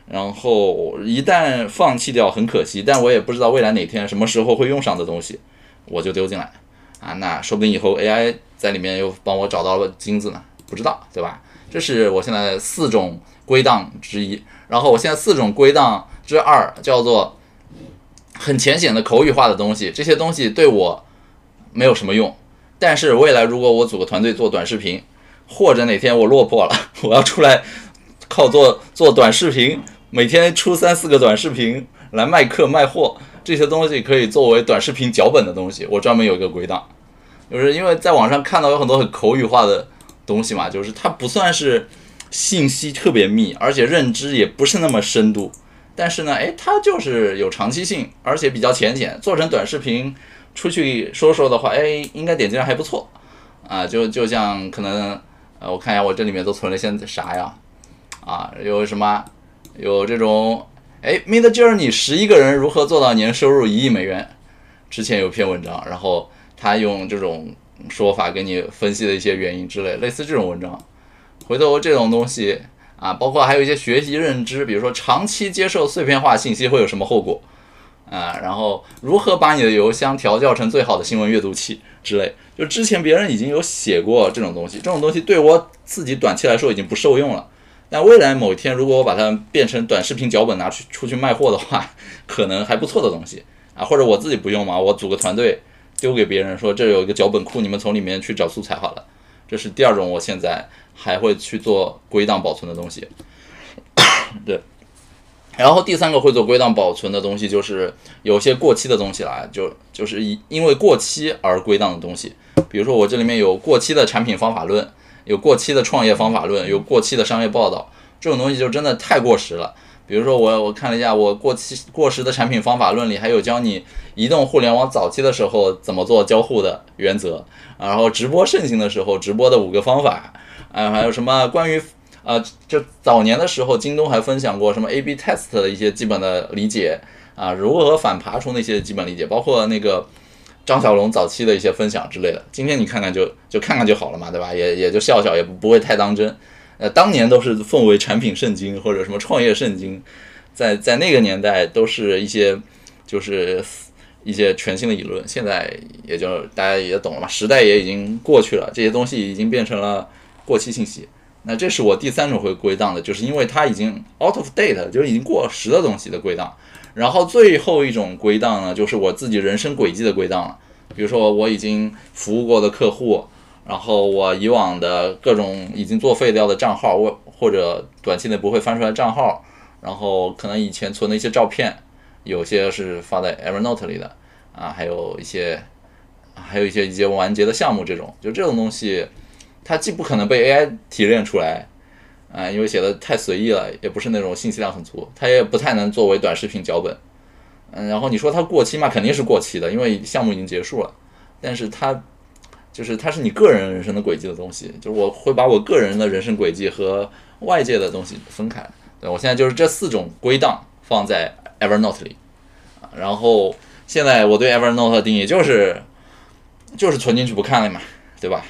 然后一旦放弃掉很可惜，但我也不知道未来哪天什么时候会用上的东西，我就丢进来啊，那说不定以后 AI 在里面又帮我找到了金子呢，不知道对吧？这是我现在四种归档之一，然后我现在四种归档之二叫做很浅显的口语化的东西，这些东西对我没有什么用。但是未来如果我组个团队做短视频，或者哪天我落魄了，我要出来靠做做短视频，每天出三四个短视频来卖课卖货，这些东西可以作为短视频脚本的东西，我专门有一个归档，就是因为在网上看到有很多很口语化的东西嘛，就是它不算是信息特别密，而且认知也不是那么深度，但是呢，哎，它就是有长期性，而且比较浅显，做成短视频。出去说说的话，哎，应该点击量还不错，啊，就就像可能，呃，我看一下我这里面都存了些啥呀，啊，有什么，有这种，哎，Mid Journey 十一个人如何做到年收入一亿美元，之前有篇文章，然后他用这种说法给你分析了一些原因之类，类似这种文章，回头这种东西啊，包括还有一些学习认知，比如说长期接受碎片化信息会有什么后果。啊，然后如何把你的邮箱调教成最好的新闻阅读器之类，就之前别人已经有写过这种东西，这种东西对我自己短期来说已经不受用了。但未来某一天，如果我把它变成短视频脚本拿去出去卖货的话，可能还不错的东西啊。或者我自己不用嘛，我组个团队丢给别人说，这有一个脚本库，你们从里面去找素材好了。这是第二种，我现在还会去做归档保存的东西。对。然后第三个会做归档保存的东西，就是有些过期的东西啦，就就是因因为过期而归档的东西。比如说我这里面有过期的产品方法论，有过期的创业方法论，有过期的商业报道，这种东西就真的太过时了，比如说我我看了一下我过期过时的产品方法论里还有教你移动互联网早期的时候怎么做交互的原则，然后直播盛行的时候直播的五个方法，啊，还有什么关于啊，就早年的时候京东还分享过什么 A/B test 的一些基本的理解啊，如何反爬虫的一些基本理解，包括那个张小龙早期的一些分享之类的。今天你看看就就看看就好了嘛，对吧？也也就笑笑，也不不会太当真。呃，当年都是奉为产品圣经或者什么创业圣经，在在那个年代都是一些就是一些全新的理论。现在也就大家也懂了嘛，时代也已经过去了，这些东西已经变成了过期信息。那这是我第三种会归档的，就是因为它已经 out of date，就是已经过时的东西的归档。然后最后一种归档呢，就是我自己人生轨迹的归档了。比如说我已经服务过的客户。然后我以往的各种已经作废掉的账号，或或者短期内不会翻出来账号，然后可能以前存的一些照片，有些是发在 Evernote 里的啊，还有一些，还有一些已经完结的项目，这种就这种东西，它既不可能被 AI 提炼出来啊，因为写的太随意了，也不是那种信息量很足，它也不太能作为短视频脚本，嗯，然后你说它过期嘛，肯定是过期的，因为项目已经结束了，但是它。就是它是你个人人生的轨迹的东西，就是我会把我个人的人生轨迹和外界的东西分开。对我现在就是这四种归档放在 Evernote 里，然后现在我对 Evernote 的定义就是就是存进去不看了嘛，对吧？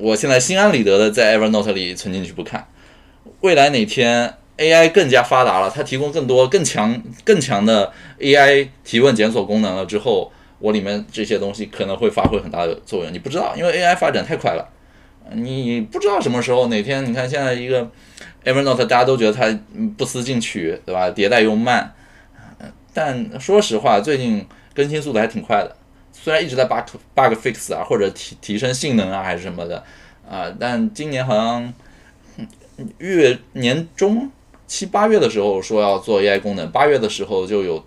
我现在心安理得的在 Evernote 里存进去不看。未来哪天 AI 更加发达了，它提供更多更强更强的 AI 提问检索功能了之后。我里面这些东西可能会发挥很大的作用，你不知道，因为 AI 发展太快了，你不知道什么时候哪天，你看现在一个 Evernote，大家都觉得它不思进取，对吧？迭代又慢，但说实话，最近更新速度还挺快的，虽然一直在 bug bug fix 啊，或者提提升性能啊，还是什么的啊，但今年好像月年中七八月的时候说要做 AI 功能，八月的时候就有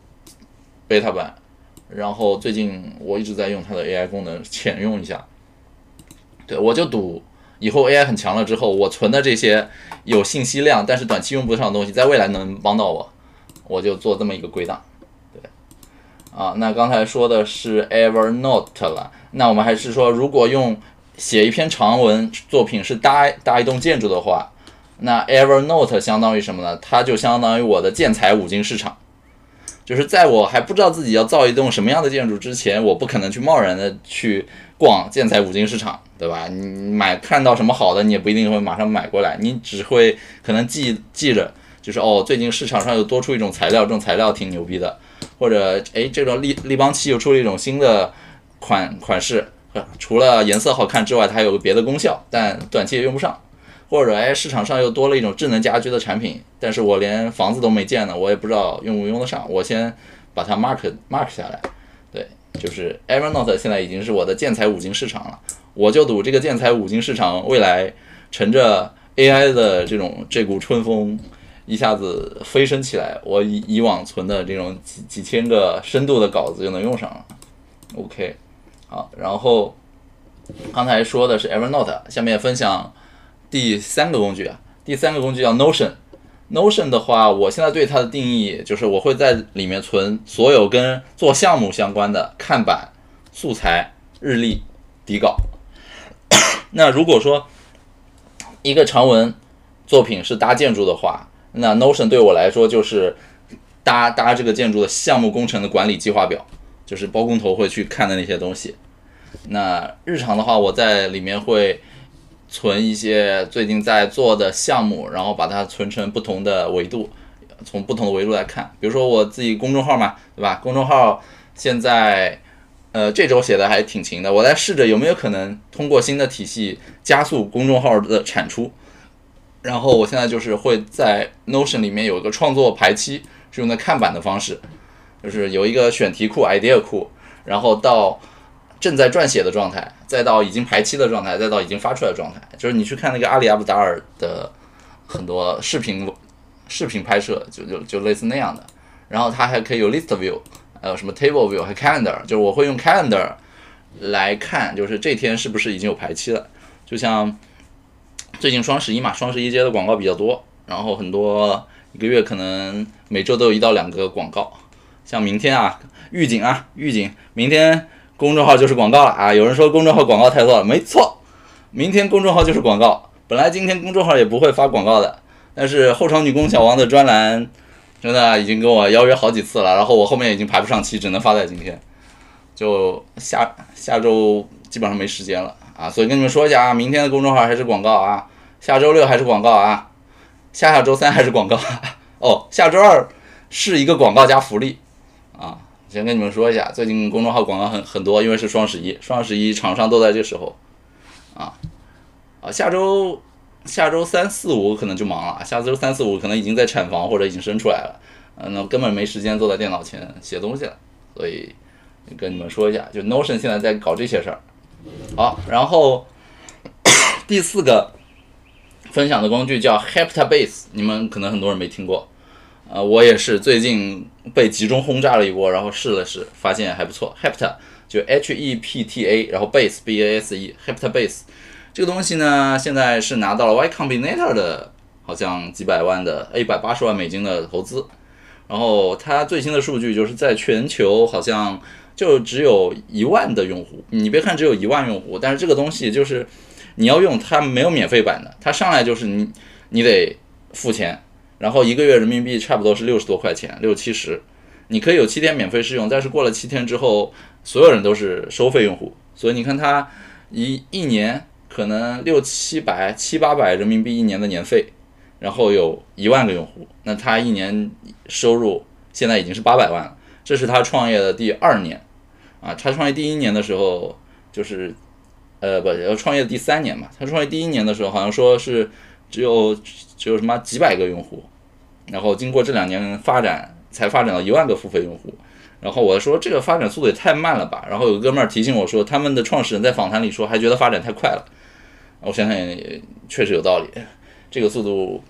beta 版。然后最近我一直在用它的 AI 功能，浅用一下。对我就赌以后 AI 很强了之后，我存的这些有信息量但是短期用不上的东西，在未来能帮到我，我就做这么一个归档。啊，那刚才说的是 Evernote 了，那我们还是说，如果用写一篇长文作品是搭搭一栋建筑的话，那 Evernote 相当于什么呢？它就相当于我的建材五金市场。就是在我还不知道自己要造一栋什么样的建筑之前，我不可能去贸然的去逛建材五金市场，对吧？你买看到什么好的，你也不一定会马上买过来，你只会可能记记着，就是哦，最近市场上又多出一种材料，这种材料挺牛逼的，或者哎，这种立立邦漆又出了一种新的款款式，除了颜色好看之外，它还有个别的功效，但短期也用不上。或者哎，市场上又多了一种智能家居的产品，但是我连房子都没建呢，我也不知道用不用得上。我先把它 mark mark 下来。对，就是 Evernote 现在已经是我的建材五金市场了。我就赌这个建材五金市场未来乘着 AI 的这种这股春风一下子飞升起来，我以以往存的这种几几千个深度的稿子就能用上了。OK，好，然后刚才说的是 Evernote，下面分享。第三个工具啊，第三个工具叫 Notion。Notion 的话，我现在对它的定义就是我会在里面存所有跟做项目相关的看板、素材、日历、底稿。那如果说一个长文作品是搭建筑的话，那 Notion 对我来说就是搭搭这个建筑的项目工程的管理计划表，就是包工头会去看的那些东西。那日常的话，我在里面会。存一些最近在做的项目，然后把它存成不同的维度，从不同的维度来看。比如说我自己公众号嘛，对吧？公众号现在，呃，这周写的还挺勤的。我在试着有没有可能通过新的体系加速公众号的产出。然后我现在就是会在 Notion 里面有一个创作排期，是用的看板的方式，就是有一个选题库、idea 库，然后到。正在撰写的状态，再到已经排期的状态，再到已经发出来的状态，就是你去看那个阿里阿布达尔的很多视频，视频拍摄就就就类似那样的。然后它还可以有 list view，还有什么 table view，还 calendar，就是我会用 calendar 来看，就是这天是不是已经有排期了。就像最近双十一嘛，双十一接的广告比较多，然后很多一个月可能每周都有一到两个广告。像明天啊，预警啊，预警，明天公众号就是广告了啊！有人说公众号广告太多了，没错，明天公众号就是广告。本来今天公众号也不会发广告的，但是后场女工小王的专栏真的已经跟我邀约好几次了，然后我后面已经排不上期，只能发在今天，就下下周基本上没时间了啊！所以跟你们说一下啊，明天的公众号还是广告啊，下周六还是广告啊，下下周三还是广告 哦，下周二是一个广告加福利。啊，先跟你们说一下，最近公众号广告很很多，因为是双十一，双十一厂商都在这时候，啊，啊，下周下周三四五可能就忙了，下周三四五可能已经在产房或者已经生出来了，嗯，那根本没时间坐在电脑前写东西了，所以跟你们说一下，就 Notion 现在在搞这些事儿。好，然后 第四个分享的工具叫 Heptabase，你们可能很多人没听过。呃，我也是最近被集中轰炸了一波，然后试了试，发现还不错。Hepta 就 H E P T A，然后 Base B A S E，Hepta Base 这个东西呢，现在是拿到了 Y Combinator 的，好像几百万的一百八十万美金的投资。然后它最新的数据就是在全球好像就只有一万的用户。你别看只有一万用户，但是这个东西就是你要用它没有免费版的，它上来就是你你得付钱。然后一个月人民币差不多是六十多块钱，六七十，你可以有七天免费试用，但是过了七天之后，所有人都是收费用户。所以你看它一一年可能六七百、七八百人民币一年的年费，然后有一万个用户，那他一年收入现在已经是八百万了。这是他创业的第二年，啊，他创业第一年的时候就是，呃，不，要创业第三年嘛。他创业第一年的时候好像说是只有只有什么几百个用户。然后经过这两年发展，才发展到一万个付费用户。然后我说这个发展速度也太慢了吧。然后有个哥们儿提醒我说，他们的创始人在访谈里说，还觉得发展太快了。我想想也确实有道理，这个速度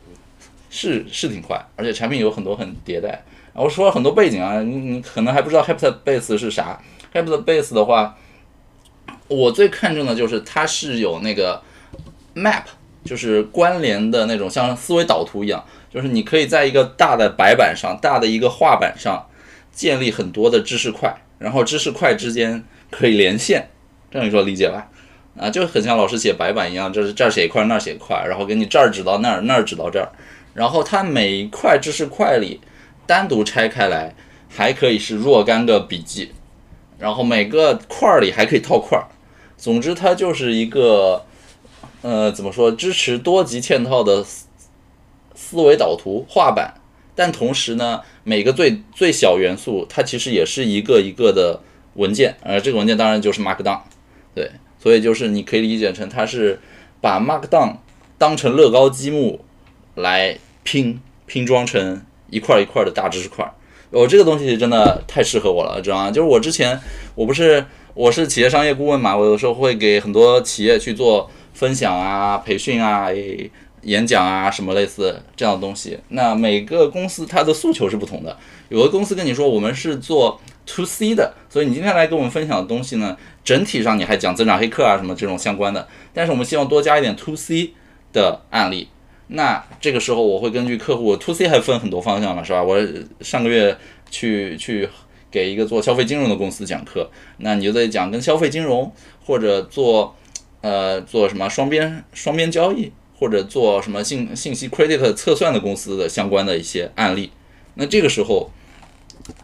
是是挺快，而且产品有很多很迭代。我说了很多背景啊，你你可能还不知道 Heptabase 是啥。Heptabase 的话，我最看重的就是它是有那个 map，就是关联的那种，像思维导图一样。就是你可以在一个大的白板上、大的一个画板上建立很多的知识块，然后知识块之间可以连线，这样你说理解吧？啊，就很像老师写白板一样，就是这儿写一块，那儿写一块，然后给你这儿指到那儿，那儿指到这儿，然后它每一块知识块里单独拆开来，还可以是若干个笔记，然后每个块儿里还可以套块儿，总之它就是一个，呃，怎么说，支持多级嵌套的。思维导图画板，但同时呢，每个最最小元素它其实也是一个一个的文件，呃，这个文件当然就是 Markdown，对，所以就是你可以理解成它是把 Markdown 当成乐高积木来拼拼装成一块一块的大知识块。我这个东西真的太适合我了，知道吗？就是我之前我不是我是企业商业顾问嘛，我有时候会给很多企业去做分享啊、培训啊。演讲啊，什么类似这样的东西，那每个公司它的诉求是不同的。有的公司跟你说我们是做 to C 的，所以你今天来跟我们分享的东西呢，整体上你还讲增长黑客啊什么这种相关的，但是我们希望多加一点 to C 的案例。那这个时候我会根据客户 to C 还分很多方向嘛，是吧？我上个月去去给一个做消费金融的公司讲课，那你就得讲跟消费金融或者做呃做什么双边双边交易。或者做什么信信息 credit 测算的公司的相关的一些案例，那这个时候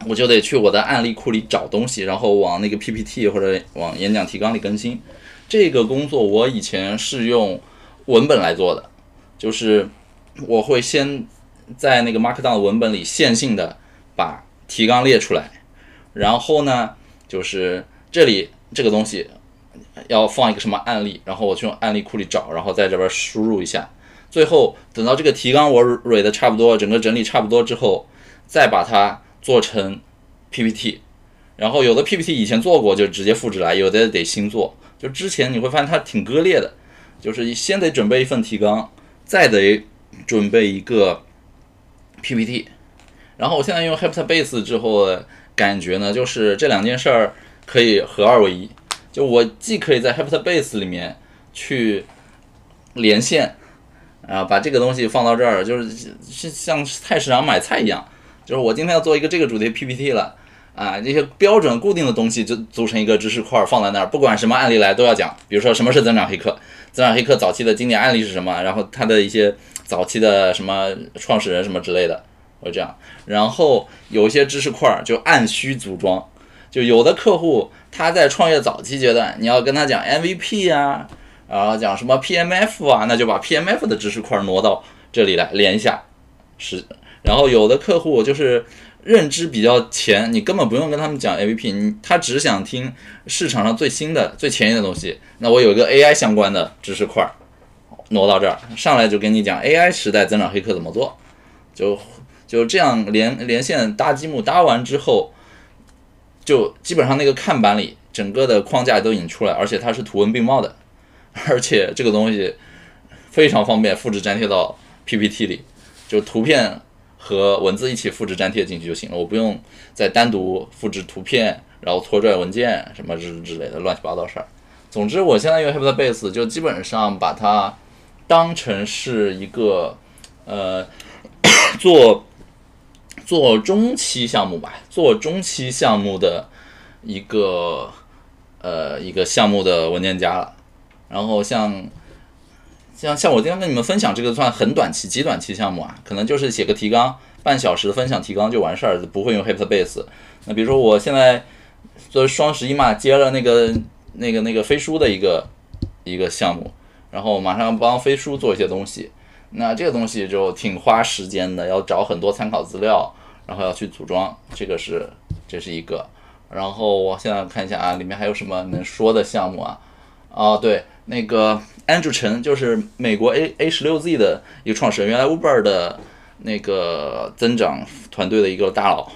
我就得去我的案例库里找东西，然后往那个 PPT 或者往演讲提纲里更新。这个工作我以前是用文本来做的，就是我会先在那个 Markdown 文本里线性的把提纲列出来，然后呢，就是这里这个东西。要放一个什么案例，然后我去用案例库里找，然后在这边输入一下，最后等到这个提纲我蕊的差不多，整个整理差不多之后，再把它做成 PPT。然后有的 PPT 以前做过就直接复制来，有的得新做。就之前你会发现它挺割裂的，就是先得准备一份提纲，再得准备一个 PPT。然后我现在用 Heptabase 之后感觉呢，就是这两件事儿可以合二为一。就我既可以在 Heptabase 里面去连线，然后把这个东西放到这儿，就是是像菜市场买菜一样，就是我今天要做一个这个主题 PPT 了。啊，这些标准固定的东西就组成一个知识块放在那儿，不管什么案例来都要讲。比如说什么是增长黑客，增长黑客早期的经典案例是什么，然后它的一些早期的什么创始人什么之类的，会这样。然后有些知识块就按需组装，就有的客户他在创业早期阶段，你要跟他讲 MVP 啊，然后讲什么 PMF 啊，那就把 PMF 的知识块挪到这里来连一下，是。然后有的客户就是。认知比较浅，你根本不用跟他们讲 A P P，你他只想听市场上最新的、最前沿的东西。那我有一个 A I 相关的知识块，挪到这儿，上来就跟你讲 A I 时代增长黑客怎么做，就就这样连连线搭积木搭完之后，就基本上那个看板里整个的框架都已经出来，而且它是图文并茂的，而且这个东西非常方便复制粘贴到 P P T 里，就图片。和文字一起复制粘贴进去就行了，我不用再单独复制图片，然后拖拽文件什么之之类的乱七八糟事儿。总之，我现在用 HyperBase 就基本上把它当成是一个呃 做做中期项目吧，做中期项目的一个呃一个项目的文件夹了。然后像。像像我今天跟你们分享这个算很短期、极短期项目啊，可能就是写个提纲，半小时分享提纲就完事儿，不会用 HyperBase。那比如说我现在做双十一嘛，接了那个那个那个飞书的一个一个项目，然后马上帮飞书做一些东西，那这个东西就挺花时间的，要找很多参考资料，然后要去组装，这个是这是一个。然后我现在看一下啊，里面还有什么能说的项目啊？哦，对，那个。Andrew 陈就是美国 A A 十六 Z 的一个创始人，原来 Uber 的那个增长团队的一个大佬，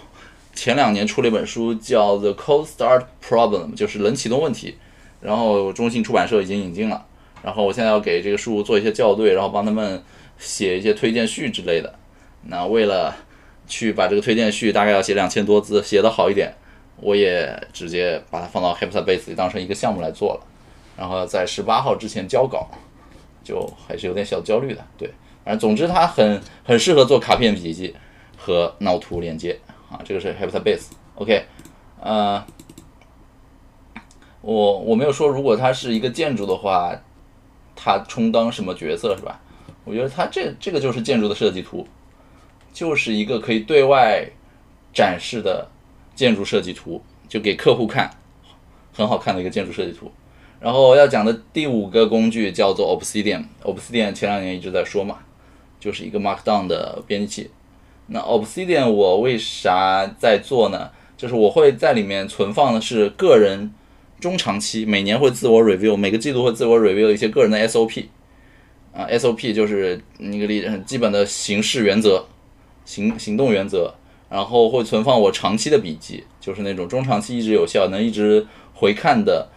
前两年出了一本书叫《The Cold Start Problem》，就是冷启动问题，然后中信出版社已经引进了，然后我现在要给这个书做一些校对，然后帮他们写一些推荐序之类的。那为了去把这个推荐序大概要写两千多字，写得好一点，我也直接把它放到 HyperBase 里当成一个项目来做了。然后在十八号之前交稿，就还是有点小焦虑的。对，反正总之它很很适合做卡片笔记和脑图连接啊。这个是 HyperBase。OK，呃，我我没有说如果它是一个建筑的话，它充当什么角色是吧？我觉得它这这个就是建筑的设计图，就是一个可以对外展示的建筑设计图，就给客户看，很好看的一个建筑设计图。然后要讲的第五个工具叫做 Obsidian。Obsidian 前两年一直在说嘛，就是一个 Markdown 的编辑器。那 Obsidian 我为啥在做呢？就是我会在里面存放的是个人中长期，每年会自我 review，每个季度会自我 review 一些个人的 SOP。啊，SOP 就是那个例基本的行事原则、行行动原则。然后会存放我长期的笔记，就是那种中长期一直有效、能一直回看的。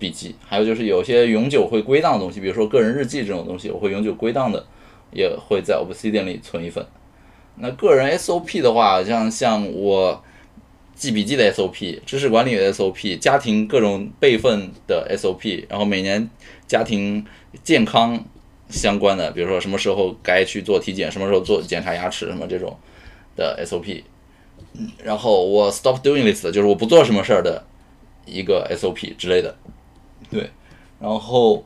笔记，还有就是有些永久会归档的东西，比如说个人日记这种东西，我会永久归档的，也会在 Obsidian 里存一份。那个人 SOP 的话，像像我记笔记的 SOP、知识管理的 SOP、家庭各种备份的 SOP，然后每年家庭健康相关的，比如说什么时候该去做体检，什么时候做检查牙齿什么这种的 SOP。然后我 Stop Doing This 就是我不做什么事儿的一个 SOP 之类的。对，然后，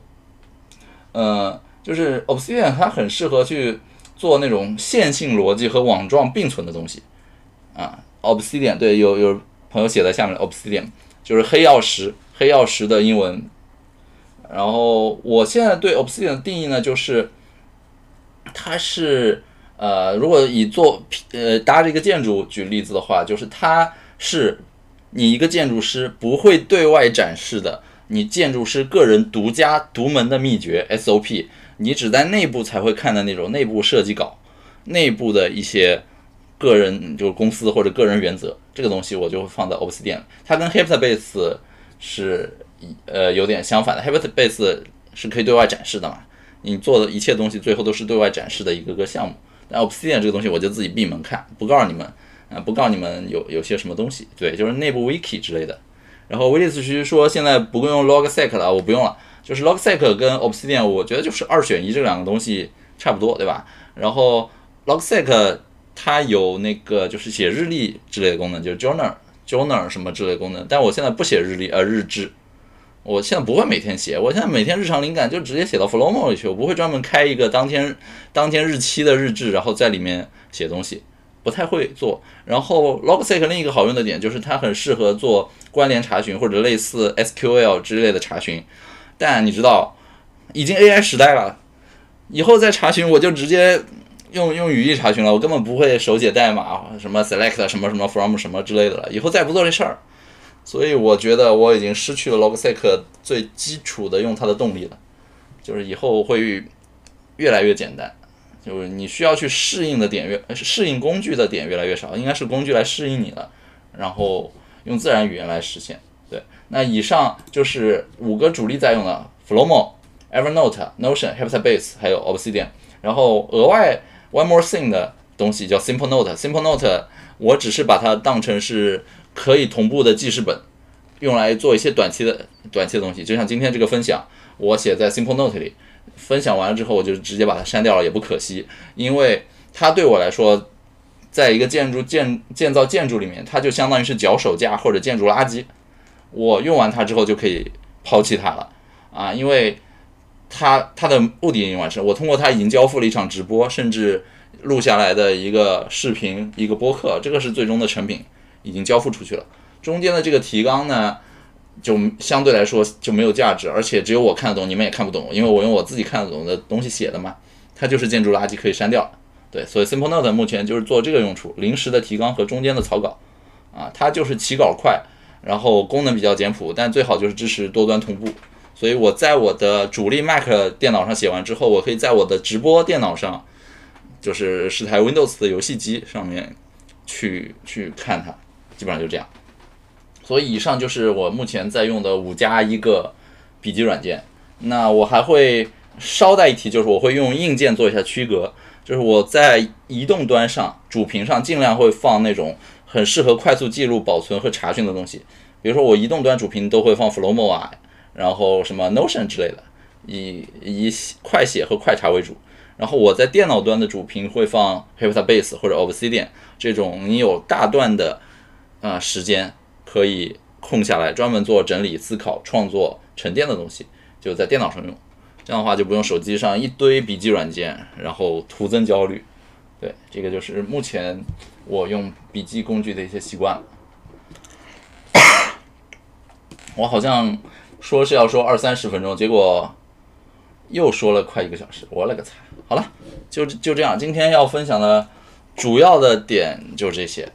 呃，就是 Obsidian 它很适合去做那种线性逻辑和网状并存的东西啊。Obsidian 对，有有朋友写在下面，Obsidian 就是黑曜石，黑曜石的英文。然后我现在对 Obsidian 的定义呢，就是它是呃，如果以做呃搭着一个建筑举例子的话，就是它是你一个建筑师不会对外展示的。你建筑师个人独家独门的秘诀 SOP，你只在内部才会看的那种内部设计稿，内部的一些个人就是公司或者个人原则，这个东西我就会放在 Obsidian。它跟 HyperBase 是呃有点相反的，HyperBase 是可以对外展示的嘛，你做的一切东西最后都是对外展示的一个个项目。但 Obsidian 这个东西我就自己闭门看，不告诉你们啊，不告诉你们有有些什么东西，对，就是内部 Wiki 之类的。然后威利斯其说现在不用 Logseq 了，我不用了。就是 Logseq 跟 Obsidian，我觉得就是二选一，这两个东西差不多，对吧？然后 Logseq 它有那个就是写日历之类的功能，就是 Journal Journal 什么之类的功能。但我现在不写日历，呃，日志。我现在不会每天写，我现在每天日常灵感就直接写到 Flowmo 里去，我不会专门开一个当天当天日期的日志，然后在里面写东西，不太会做。然后 Logseq 另一个好用的点就是它很适合做关联查询或者类似 SQL 之类的查询，但你知道，已经 AI 时代了，以后再查询我就直接用用语义查询了，我根本不会手写代码，什么 select 什么什么 from 什么之类的了，以后再不做这事儿。所以我觉得我已经失去了 Logseq 最基础的用它的动力了，就是以后会越来越简单，就是你需要去适应的点越适应工具的点越来越少，应该是工具来适应你了，然后用自然语言来实现。对，那以上就是五个主力在用的 Flomo、Evernote、Notion、Heptabase 还有 Obsidian，然后额外 One More Thing 的东西叫 Simple Note。Simple Note 我只是把它当成是。可以同步的记事本，用来做一些短期的短期的东西，就像今天这个分享，我写在 Simple Note 里，分享完了之后，我就直接把它删掉了，也不可惜，因为它对我来说，在一个建筑建建造建筑里面，它就相当于是脚手架或者建筑垃圾，我用完它之后就可以抛弃它了啊，因为它它的目的已经完成，我通过它已经交付了一场直播，甚至录下来的一个视频一个播客，这个是最终的成品。已经交付出去了，中间的这个提纲呢，就相对来说就没有价值，而且只有我看得懂，你们也看不懂，因为我用我自己看得懂的东西写的嘛，它就是建筑垃圾，可以删掉。对，所以 Simple Note 目前就是做这个用处，临时的提纲和中间的草稿，啊，它就是起稿快，然后功能比较简朴，但最好就是支持多端同步。所以我在我的主力 Mac 电脑上写完之后，我可以在我的直播电脑上，就是是台 Windows 的游戏机上面去去看它。基本上就这样，所以以上就是我目前在用的五加一个笔记软件。那我还会捎带一提，就是我会用硬件做一下区隔。就是我在移动端上主屏上尽量会放那种很适合快速记录、保存和查询的东西。比如说我移动端主屏都会放 Flowmo 啊，然后什么 Notion 之类的，以以快写和快查为主。然后我在电脑端的主屏会放 Heptabase 或者 Obsidian 这种你有大段的。啊，时间可以空下来，专门做整理、思考、创作、沉淀的东西，就在电脑上用。这样的话就不用手机上一堆笔记软件，然后徒增焦虑。对，这个就是目前我用笔记工具的一些习惯。我好像说是要说二三十分钟，结果又说了快一个小时，我勒个擦！好了，就就这样，今天要分享的主要的点就这些。